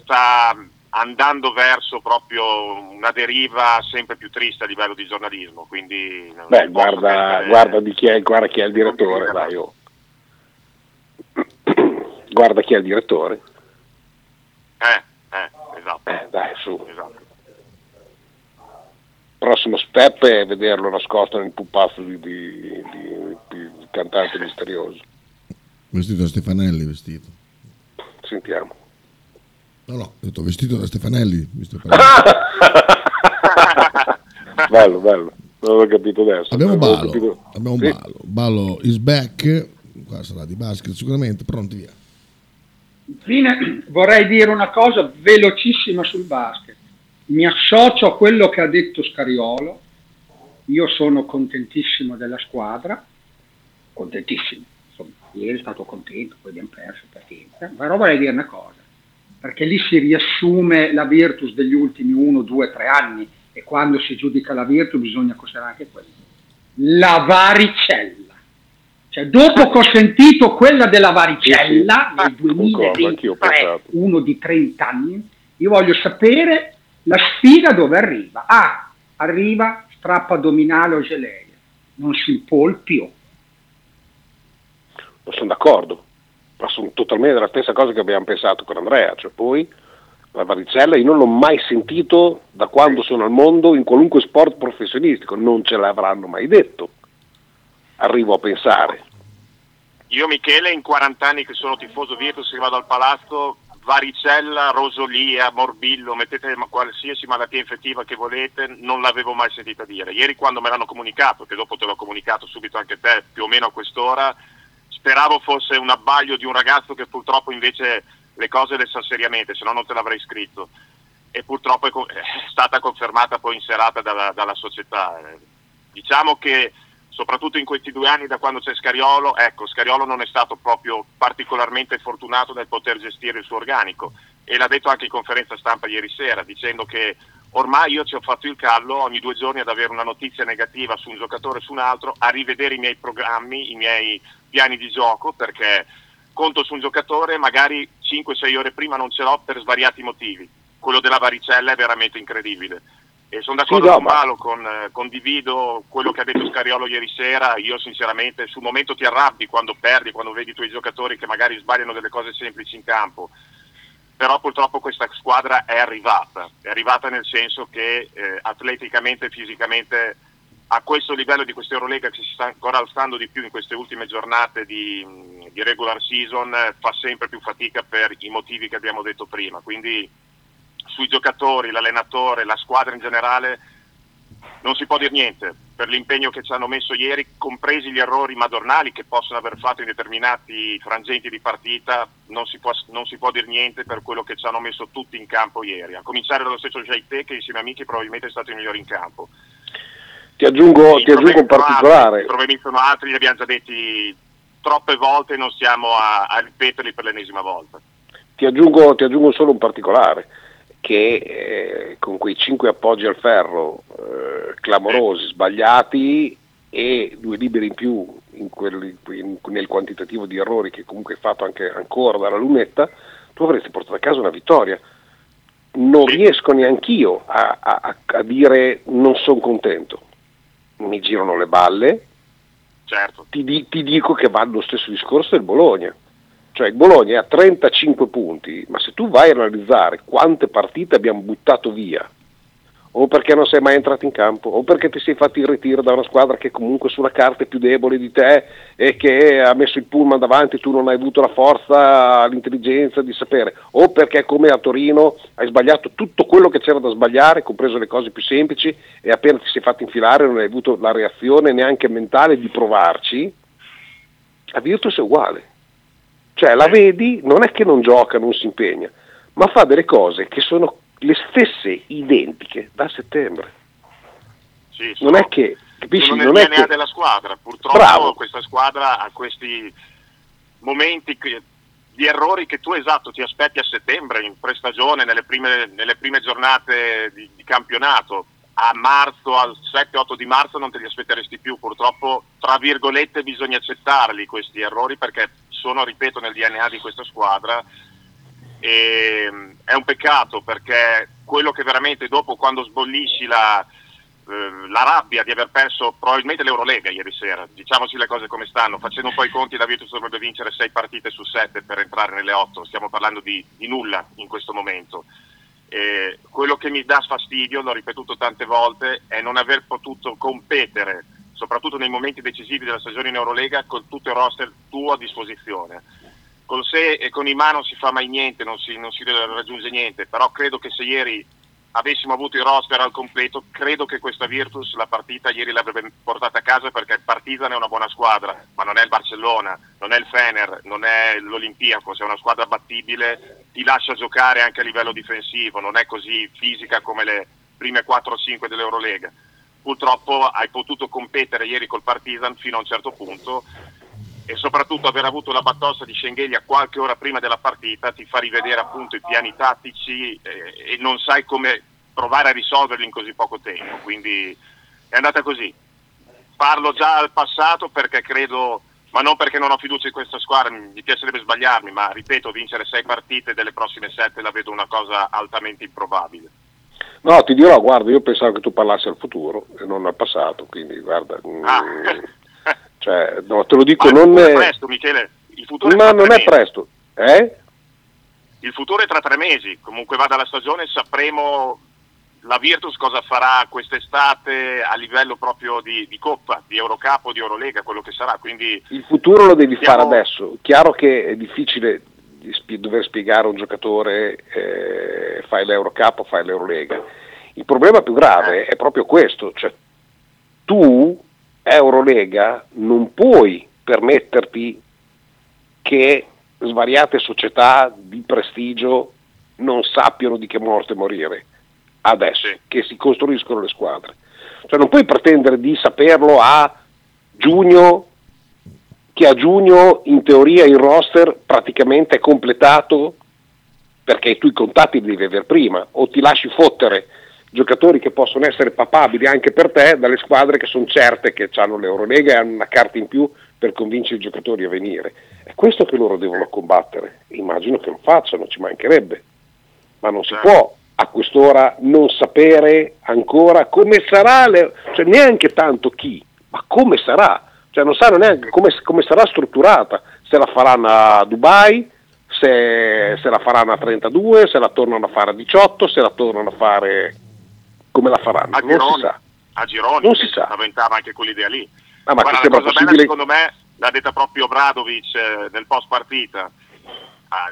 sta andando verso proprio una deriva sempre più triste a livello di giornalismo. Quindi Beh, guarda, guarda, di chi è, guarda chi è il direttore, dai, oh. guarda chi è il direttore. Eh, eh, esatto. Eh, dai, su. Esatto. Prossimo step è vederlo nascosto nel pupazzo di, di, di- di cantante misterioso. Vestito da Stefanelli, vestito. Sentiamo. No, no, ho detto vestito da Stefanelli. bello, bello. Non l'ho capito adesso. Abbiamo Balo, capito- abbiamo Sì. Balo. Balo is back, qua sarà di basket sicuramente, pronti via. Infine vorrei dire una cosa velocissima sul basket. Mi associo a quello che ha detto Scariolo. Io sono contentissimo della squadra, contentissimo. Insomma, ieri è stato contento, poi abbiamo perso pazienza. Però vorrei dire una cosa, perché lì si riassume la Virtus degli ultimi 1, 2, 3 anni e quando si giudica la Virtus bisogna considerare anche quello. La varicella. Cioè, dopo che ho sentito quella della varicella nel Concordo, anch'io ho 2023, pensato. uno di 30 anni, io voglio sapere la sfiga dove arriva. Ah, arriva strappo addominale o geleia, non si più. Non sono d'accordo, sono totalmente della stessa cosa che abbiamo pensato con Andrea, cioè poi la varicella io non l'ho mai sentito da quando sono al mondo in qualunque sport professionistico, non ce l'avranno mai detto. Arrivo a pensare. Io Michele in 40 anni che sono tifoso Virtus che vado al palazzo, varicella, rosolia, morbillo, mettete qualsiasi malattia infettiva che volete, non l'avevo mai sentita dire. Ieri quando me l'hanno comunicato, che dopo te l'ho comunicato subito anche te, più o meno a quest'ora, speravo fosse un abbaglio di un ragazzo che purtroppo invece le cose le sa seriamente, se no non te l'avrei scritto. E purtroppo è, co- è stata confermata poi in serata dalla, dalla società. Eh, Diciamo che soprattutto in questi due anni da quando c'è Scariolo, ecco, Scariolo non è stato proprio particolarmente fortunato nel poter gestire il suo organico e l'ha detto anche in conferenza stampa ieri sera, dicendo che ormai io ci ho fatto il callo ogni due giorni ad avere una notizia negativa su un giocatore o su un altro, a rivedere i miei programmi, i miei piani di gioco, perché conto su un giocatore, magari 5-6 ore prima non ce l'ho per svariati motivi. Quello della varicella è veramente incredibile. E sono d'accordo Sì, con ma- Malo, con, eh, condivido quello che ha detto Scariolo ieri sera. Io sinceramente sul momento ti arrabbi quando perdi, quando vedi i tuoi giocatori che magari sbagliano delle cose semplici in campo. Però purtroppo questa squadra è arrivata, è arrivata nel senso che eh, atleticamente e fisicamente a questo livello di questa Eurolega che si sta ancora alzando di più in queste ultime giornate di, di regular season eh, fa sempre più fatica per i motivi che abbiamo detto prima. Quindi sui giocatori, l'allenatore, la squadra in generale non si può dire niente per l'impegno che ci hanno messo ieri, compresi gli errori madornali che possono aver fatto in determinati frangenti di partita, non si può, non si può dire niente per quello che ci hanno messo tutti in campo ieri, a cominciare dallo stesso Jaite che insieme a Miki probabilmente è stato il migliore in campo. Ti aggiungo, ti aggiungo un particolare. I problemi sono altri, li abbiamo già detti troppe volte e non stiamo a, a ripeterli per l'ennesima volta. Ti aggiungo, ti aggiungo solo un particolare, che eh, con quei cinque appoggi al ferro eh, clamorosi, sbagliati e due liberi in più in quelli- in- nel quantitativo di errori che comunque hai fatto anche ancora dalla lunetta, tu avresti portato a casa una vittoria. Non riesco neanch'io a, a- a- dire non sono contento. Mi girano le balle, Certo. ti, ti dico che va lo stesso discorso del Bologna. Cioè il Bologna ha 35 punti, ma se tu vai a analizzare quante partite abbiamo buttato via o perché non sei mai entrato in campo, o perché ti sei fatto il ritiro da una squadra che comunque sulla carta è più debole di te e che ha messo il pullman davanti tu non hai avuto la forza, l'intelligenza di sapere, o perché come a Torino hai sbagliato tutto quello che c'era da sbagliare, compreso le cose più semplici, e appena ti sei fatto infilare non hai avuto la reazione neanche mentale di provarci, a Virtus è uguale. Cioè la vedi, non è che non gioca, non si impegna, ma fa delle cose che sono le stesse identiche da settembre. Sì, non è che capisci, sono nel non è DNA che della squadra. Purtroppo Bravo. questa squadra ha questi momenti che- di errori che tu esatto ti aspetti a settembre, in prestagione, nelle prime, nelle prime giornate di, di campionato. A marzo, al 7-8 di marzo non te li aspetteresti più. Purtroppo, tra virgolette, bisogna accettarli questi errori perché sono, ripeto, nel DNA di questa squadra e mm, è un peccato perché quello che veramente dopo quando sbollisci la, eh, la rabbia di aver perso probabilmente l'Eurolega ieri sera, diciamoci le cose come stanno, facendo un po' i conti la Virtus dovrebbe vincere 6 partite su 7 per entrare nelle 8, stiamo parlando di, di nulla in questo momento. Eh, quello che mi dà fastidio, l'ho ripetuto tante volte, è non aver potuto competere, soprattutto nei momenti decisivi della stagione in Eurolega, con tutto il roster tuo a disposizione. Con sé e con i ma non si fa mai niente, non si, non si raggiunge niente, però credo che se ieri avessimo avuto il roster al completo, credo che questa Virtus la partita ieri l'avrebbe portata a casa perché il Partizan è una buona squadra, ma non è il Barcellona, non è il Fener, non è l'Olimpiakos, è una squadra battibile, ti lascia giocare anche a livello difensivo, non è così fisica come le prime 4-5 dell'Eurolega. Purtroppo hai potuto competere ieri col Partizan fino a un certo punto e soprattutto aver avuto la battossa di Schengelia qualche ora prima della partita ti fa rivedere appunto i piani tattici eh, e non sai come provare a risolverli in così poco tempo, quindi è andata così. Parlo già al passato perché credo, ma non perché non ho fiducia in questa squadra, mi piacerebbe sbagliarmi, ma ripeto, vincere sei partite delle prossime sette la vedo una cosa altamente improbabile. No, ti dirò, guarda, io pensavo che tu parlassi al futuro e non al passato, quindi guarda, mm, cioè, no, te lo dico, Ma non è, presto, Michele, il futuro ma non è mesi. presto, eh? Il futuro è tra tre mesi, comunque vada la stagione, sapremo la Virtus cosa farà quest'estate a livello proprio di, di Coppa, di Eurocup o di Eurolega, quello che sarà, quindi Il futuro lo devi Siamo- fare adesso. Chiaro che è difficile spie- dover spiegare a un giocatore eh, fai l'Eurocup o fai l'Eurolega. Il problema più grave è proprio questo, cioè tu Eurolega non puoi permetterti che svariate società di prestigio non sappiano di che morte morire adesso, che si costruiscono le squadre. Cioè non puoi pretendere di saperlo a giugno, che a giugno in teoria il roster praticamente è completato perché tu i contatti li devi avere prima o ti lasci fottere giocatori che possono essere papabili anche per te dalle squadre che sono certe che hanno l'Eurolega e hanno una carta in più per convincere i giocatori a venire. È questo che loro devono combattere. Immagino che lo facciano, ci mancherebbe. Ma non si può a quest'ora non sapere ancora come sarà, le- cioè neanche tanto chi, ma come sarà. Cioè non sanno neanche come, come sarà strutturata, se la faranno a Dubai, se, se la faranno a 32, se la tornano a fare a 18, se la tornano a fare come la faranno. a Non si gironi, sa. a gironi Non si sa. avventava anche quell'idea lì. Ah, ma Guarda, ti la cosa possibile- bella secondo me l'ha detta proprio Bradovic eh, nel post partita. Ah,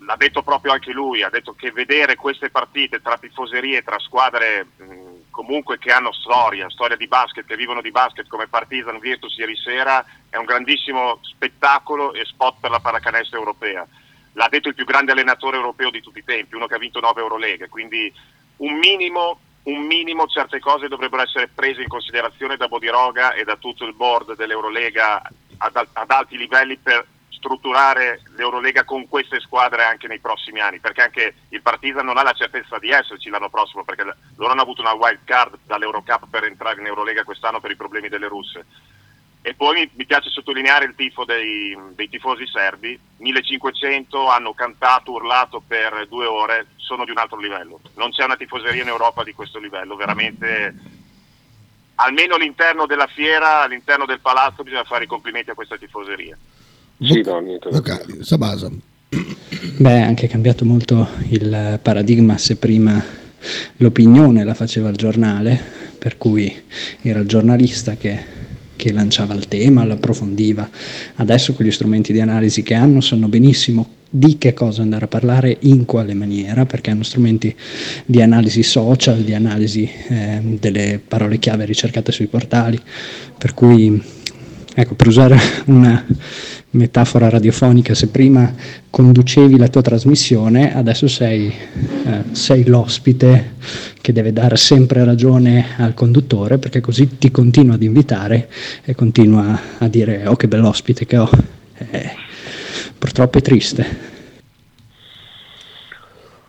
l'ha detto proprio anche lui, ha detto che vedere queste partite tra tifoserie, tra squadre mh, comunque che hanno storia, storia di basket, che vivono di basket come Partizan Virtus ieri sera, è un grandissimo spettacolo e spot per la pallacanestro europea. L'ha detto il più grande allenatore europeo di tutti i tempi, uno che ha vinto 9 Euroleghe, quindi un minimo, un minimo certe cose dovrebbero essere prese in considerazione da Bodiroga e da tutto il board dell'Eurolega ad, ad alti livelli per strutturare l'Eurolega con queste squadre anche nei prossimi anni, perché anche il Partizan non ha la certezza di esserci l'anno prossimo, perché loro hanno avuto una wild card dall'Eurocup per entrare in Eurolega quest'anno per i problemi delle russe. E poi mi, piace sottolineare il tifo dei, dei tifosi serbi, 1500 hanno cantato, urlato per due ore, sono di un altro livello. Non c'è una tifoseria in Europa di questo livello, veramente almeno all'interno della fiera, all'interno del palazzo bisogna fare i complimenti a questa tifoseria. Sì, no, niente Vocali, Sabasa. Beh, è anche cambiato molto il paradigma, se prima l'opinione la faceva il giornale, per cui era il giornalista che, che lanciava il tema, lo approfondiva. Adesso con gli strumenti di analisi che hanno sanno benissimo di che cosa andare a parlare, in quale maniera, perché hanno strumenti di analisi social, di analisi eh, delle parole chiave ricercate sui portali, per cui, ecco, per usare una metafora radiofonica, se prima conducevi la tua trasmissione, adesso sei, eh, sei l'ospite che deve dare sempre ragione al conduttore, perché così ti continua ad invitare e continua a dire oh che bell'ospite che ho. Eh, purtroppo è triste.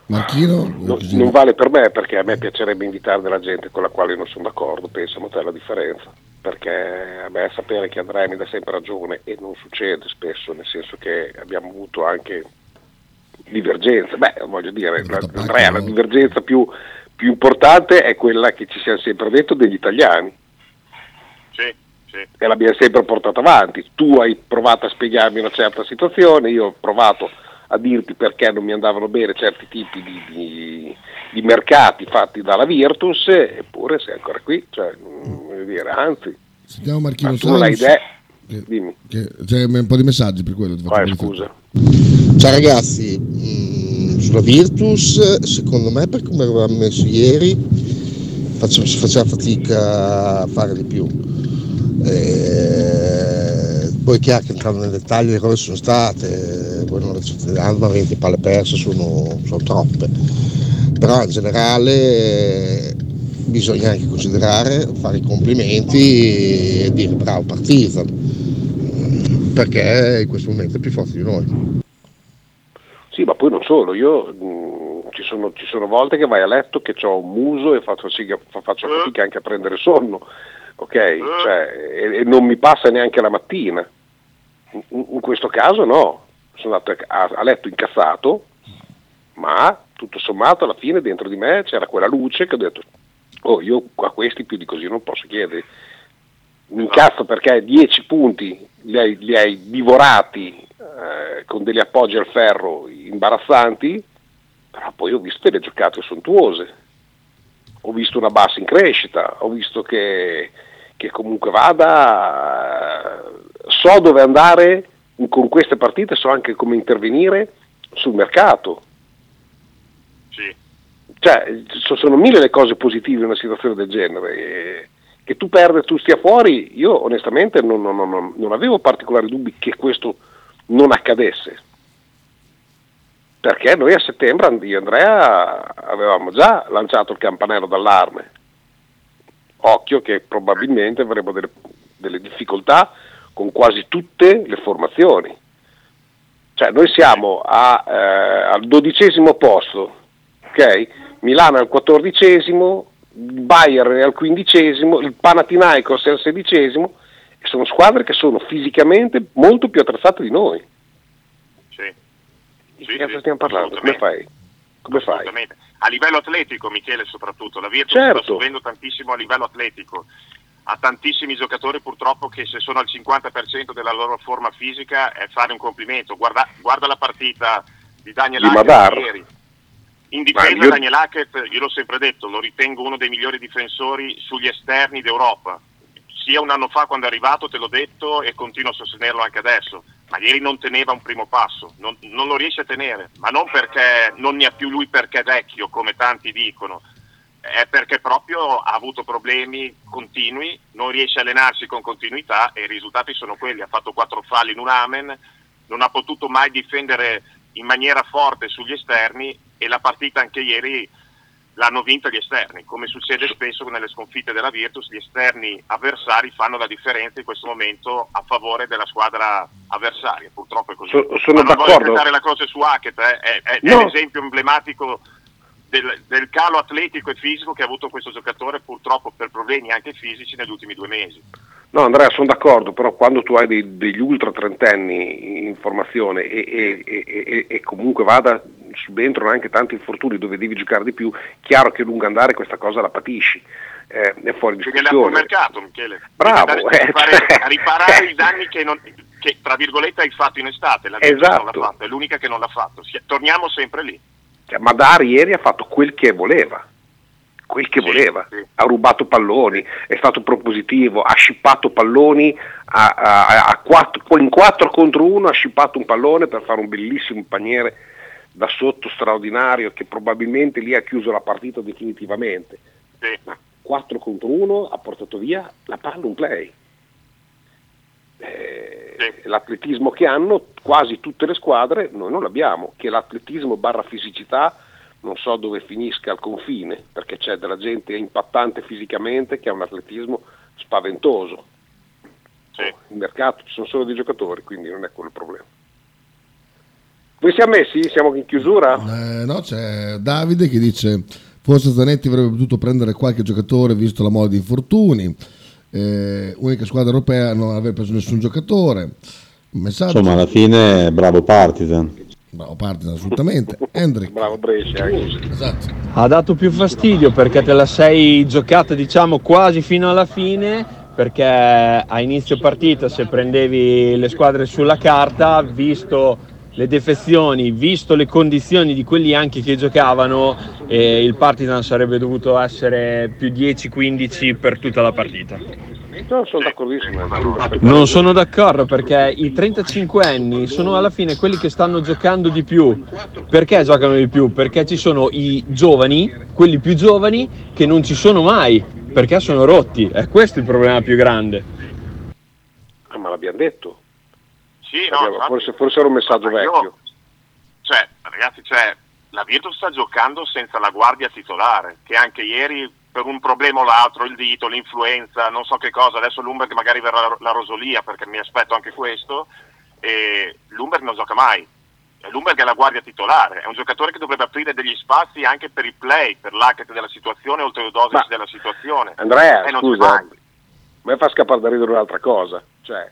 Marchino? Non, non vale per me perché a me piacerebbe invitare della gente con la quale non sono d'accordo, pensiamo te la differenza, perché me sapere che Andrea mi dà sempre ragione e non succede spesso, nel senso che abbiamo avuto anche divergenze, beh voglio dire, la, Andrea la divergenza più, più importante è quella che ci siamo sempre detto degli italiani. Sì, sì. E l'abbiamo sempre portata avanti. Tu hai provato a spiegarmi una certa situazione, io ho provato a dirti perché non mi andavano bene certi tipi di, di, di mercati fatti dalla Virtus, eppure sei ancora qui, cioè, voglio dire, anzi, Sentiamo Marchino ma tu che- Dimmi. che- c'è un po' di messaggi per quello. Vai, scusa. Ciao ragazzi, mm, sulla Virtus, secondo me per come avevamo messo ieri, faccio- si faceva fatica a fare di più. Eh, poi è chiaro che entrando nel dettaglio le cose sono state, poi non hanno 20 palle perse, sono, sono troppe. Però in generale bisogna anche considerare, fare i complimenti e dire bravo Partizan, mm, perché in questo momento è più forte di noi. Sì, ma poi non solo, io mh, ci, sono, ci sono volte che vai a letto che ho un muso e faccio, faccio fatica anche a prendere sonno, ok? Cioè, e, e non mi passa neanche la mattina. In, in questo caso no, sono andato a, a letto incazzato, ma tutto sommato alla fine dentro di me c'era quella luce che ho detto, oh io a questi più di così non posso chiedere. Mi incazzo perché 10 punti li hai, li hai divorati eh, con degli appoggi al ferro imbarazzanti, però poi ho visto delle giocate sontuose, ho visto una bassa in crescita, ho visto che, che comunque vada, so dove andare con queste partite, so anche come intervenire sul mercato. Cioè, so- sono mille le cose positive in una situazione del genere. e che tu perdi e tu stia fuori, io onestamente non, non- non- non avevo particolari dubbi che questo non accadesse. Perché noi a settembre, io e Andrea, avevamo già lanciato il campanello d'allarme. Occhio che probabilmente avremo delle, delle difficoltà con quasi tutte le formazioni. Cioè noi siamo a, eh, al dodicesimo posto, ok? Milano è al quattordicesimo, Bayern è al quindicesimo, il Panathinaikos è al sedicesimo, e sono squadre che sono fisicamente molto più attrezzate di noi. Di che cazzo stiamo parlando? Come fai? Come fai? A livello atletico, Michele, soprattutto, la Virtus Certo. sta subendo tantissimo a livello atletico. Ha tantissimi giocatori purtroppo che se sono al 50% della loro forma fisica è fare un complimento. Guarda, guarda la partita di Daniel Madar. ieri. In difesa io- Daniel Hackett, io l'ho sempre detto, lo ritengo uno dei migliori difensori sugli esterni d'Europa. Sia un anno fa quando è arrivato, te l'ho detto e continuo a sostenerlo anche adesso. Ma ieri non teneva un primo passo, non, non lo riesce a tenere, ma non perché non ne ha più lui perché è vecchio, come tanti dicono, è perché proprio ha avuto problemi continui, non riesce a allenarsi con continuità e i risultati sono quelli. Ha fatto quattro falli in un amen, non ha potuto mai difendere in maniera forte sugli esterni e la partita anche ieri l'hanno vinta gli esterni. Come succede spesso nelle sconfitte della Virtus, gli esterni avversari fanno la differenza in questo momento a favore della squadra avversaria. Purtroppo è così. So- sono Ma non voglio d'accordo. la croce su Hackett, eh, è, è- è No. l'esempio emblematico del, del calo atletico e fisico che ha avuto questo giocatore purtroppo per problemi anche fisici negli ultimi due mesi. No Andrea, sono d'accordo, però quando tu hai dei- degli ultra trentenni in formazione e- e- e- e comunque vada subentrano anche tanti infortuni dove devi giocare di più, chiaro che a lungo andare questa cosa la patisci, eh, è fuori discussione. mercato, Michele. Bravo, Devi andare eh, fare- cioè. riparare i danni che, non- che, tra virgolette hai fatto in estate. La Virtus non Esatto. l'ha fatto, è l'unica che non l'ha fatto. Torniamo sempre lì. Cioè, Madar ieri ha fatto quel che voleva, quel che voleva, ha rubato palloni, è stato propositivo, ha scippato palloni a, a- a quattro- in 4 contro 1 ha scippato un pallone per fare un bellissimo paniere da sotto straordinario che probabilmente lì ha chiuso la partita definitivamente. Ma 4 contro 1 ha portato via la palla un play. Eh, L'atletismo che hanno quasi tutte le squadre noi non l'abbiamo, che l'atletismo barra fisicità non so dove finisca al confine, perché c'è della gente impattante fisicamente che ha un atletismo spaventoso. Il mercato ci sono solo dei giocatori, quindi non è quello il problema. Voi siamo messi? Siamo in chiusura? Eh, no, c'è Davide che dice forse Zanetti avrebbe potuto prendere qualche giocatore visto la mole di infortuni. Eh, unica squadra europea a non aver preso nessun giocatore. Un messaggio. Insomma, alla fine, bravo Partizan. Bravo Partizan, assolutamente. Hendrik. Bravo Brescia. Esatto. Ha dato più fastidio perché te la sei giocata diciamo quasi fino alla fine perché a inizio partita se prendevi le squadre sulla carta, visto le defezioni, visto le condizioni di quelli anche che giocavano, eh, il Partizan sarebbe dovuto essere più 10-15 per tutta la partita. No, sono d'accordissimo. Non sono d'accordo perché i 35 anni sono alla fine quelli che stanno giocando di più. Perché giocano di più? Perché ci sono i giovani, quelli più giovani, che non ci sono mai, perché sono rotti. È questo il problema più grande. Ah, ma l'abbiamo detto. Sì, no, Abbiamo- infatti- forse, forse era un messaggio Ma io- vecchio. Cioè, ragazzi, cioè, la Virtus sta giocando senza la guardia titolare, che anche ieri per un problema o l'altro, il dito, l'influenza, non so che cosa, adesso Lumberg magari verrà la, la rosolia perché mi aspetto anche questo, e Lumberg non gioca mai. E Lumberg è la guardia titolare, è un giocatore che dovrebbe aprire degli spazi anche per i play, per l'hacket della situazione, oltre le dosi Ma- della situazione. Andrea, E c'è scusa, mi fa scappare da ridere un'altra cosa. Cioè,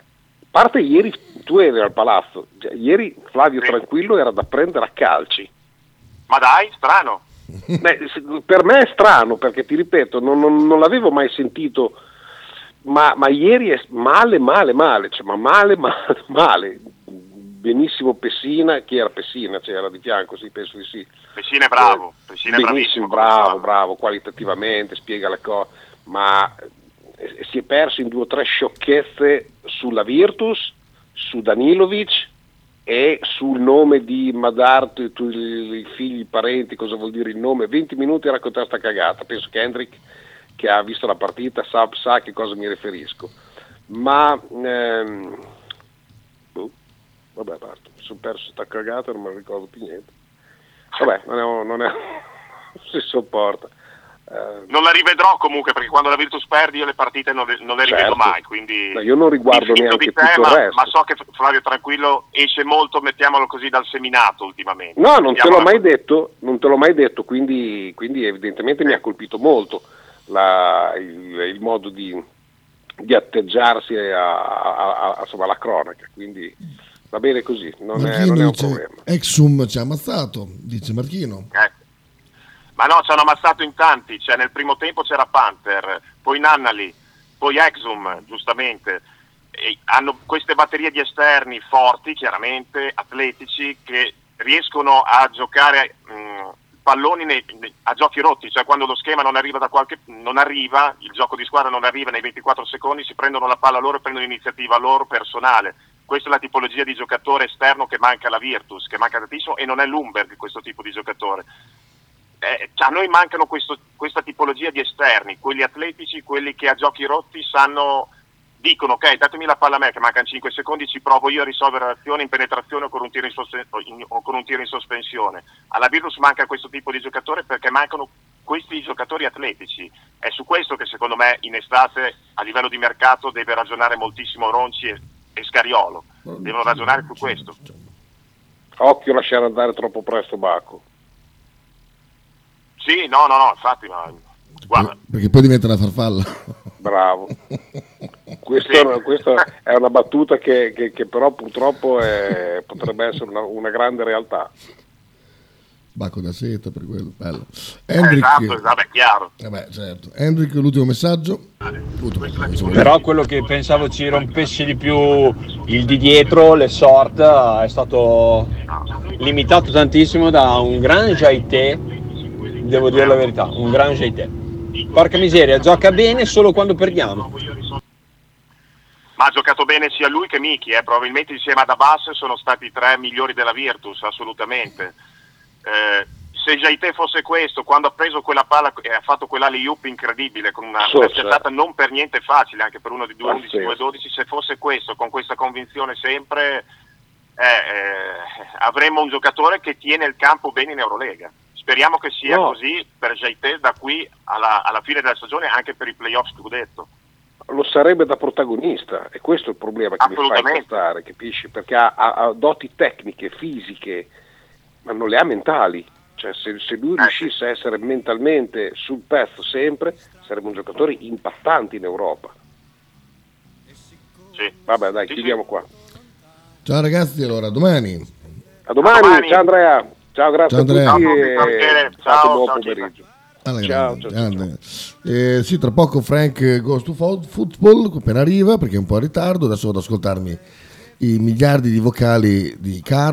parte ieri tu eri al palazzo, cioè, ieri Flavio Tranquillo era da prendere a calci. Ma dai, strano. Beh, per me è strano perché ti ripeto, non, non- non l'avevo mai sentito, ma, ma ieri è male, male, male, cioè, ma male, male, male. Benissimo Pessina, chi era Pessina? Cioè, era di fianco, sì, penso di sì. Pessina è bravo, Pessina è Benissimo, bravissimo. bravo, bravo, qualitativamente, spiega le cose, ma eh, si è perso in due o tre sciocchezze sulla Virtus, su Danilovic e sul nome di Madar, tu- tu- i figli, i parenti, cosa vuol dire il nome, 20 minuti a raccontare sta cagata, penso che Hendrik che ha visto la partita sa, sa a che cosa mi riferisco, ma ehm, boh, vabbè basta, mi sono perso sta cagata non ne ricordo più niente. Vabbè, non è, non è si sopporta. Eh, Non la rivedrò comunque perché quando la Virtus perde io le partite non le, non le rivedo Certo. mai, quindi Ma io non riguardo neanche di te, tutto il ma, resto. ma so che Flavio Tranquillo esce molto, mettiamolo così, dal seminato ultimamente. No, non te l'ho mai detto, non te l'ho mai detto, quindi, quindi evidentemente mi ha colpito molto la- il, il modo di, di atteggiarsi a, a- a- a- insomma, alla cronaca, quindi va bene così, non è, non è un problema. Exum ci ha ammazzato, dice Marchino. Ecco. Ma no, ci hanno ammazzato in tanti, cioè nel primo tempo c'era Panther, poi Nannali, poi Exum, giustamente. E hanno queste batterie di esterni forti, chiaramente, atletici, che riescono a giocare mh, palloni nei- nei- a giochi rotti, cioè quando lo schema non arriva qualche non arriva, il gioco di squadra non arriva nei 24 secondi, si prendono la palla loro e prendono l'iniziativa loro personale. Questa è la tipologia di giocatore esterno che manca alla Virtus, che manca tantissimo e non è Lumberg questo tipo di giocatore eh, a noi mancano questo- questa tipologia di esterni, quelli atletici, quelli che a giochi rotti sanno, dicono ok datemi la palla a me che mancano 5 secondi, ci provo io a risolvere l'azione in penetrazione o con un tiro in, o in- con un tiro in sospensione. Alla Virtus manca questo tipo di giocatore perché mancano questi giocatori atletici. È su questo che secondo me in estate a livello di mercato deve ragionare moltissimo Ronci e, e Scariolo. Devono ragionare su questo. Occhio a lasciare andare troppo presto Bacco. Sì, no, no, no, infatti, ma guarda, Perché poi diventa una farfalla. Bravo. Questa, è una- questa è una battuta che, che- che però purtroppo è- potrebbe essere una, una grande realtà. Bacco da seta per quello, bello. Hendrik, esatto, vabbè, chiaro. Vabbè, certo. Hendrik, l'ultimo messaggio. L'ultimo, Però quello che pensavo ci rompesse di più il di dietro, le sort, è stato limitato tantissimo da un gran Jaité, devo dire la verità, un gran Jaité. Porca miseria, gioca bene solo quando perdiamo. Ma ha giocato bene sia lui che Miki, eh. probabilmente insieme ad Abbas sono stati i tre migliori della Virtus, assolutamente. Eh, se Jaite fosse questo, quando ha preso quella palla e ha fatto quell'alley-oop incredibile, con una stata non per niente facile, anche per uno di 2-11, Pazzesco. 2-12, se fosse questo, con questa convinzione sempre, eh, eh, avremmo un giocatore che tiene il campo bene in Eurolega. Speriamo che sia No. così per Jaite da qui alla, alla fine della stagione, anche per i playoff scudetto. Lo sarebbe da protagonista e questo è il problema che mi fa incazzare, capisci? Perché ha, ha- ha doti tecniche, fisiche, ma non le ha mentali. Cioè, se, se lui riuscisse a essere mentalmente sul pezzo sempre, sarebbe un giocatore impattante in Europa. Vabbè, dai, chiudiamo qua. Ciao ragazzi, allora, domani. A domani, domani. ciao Andrea. Ciao, grazie Ciao, Andrea. a tutti Ciao, e Ciao, buon ciao, pomeriggio. Alla Ciao, grande, grande. Eh, sì, tra poco Frank Goes to Fo- Football appena arriva perché è un po' in ritardo. Adesso vado ad ascoltarmi i miliardi di vocali di Carlo.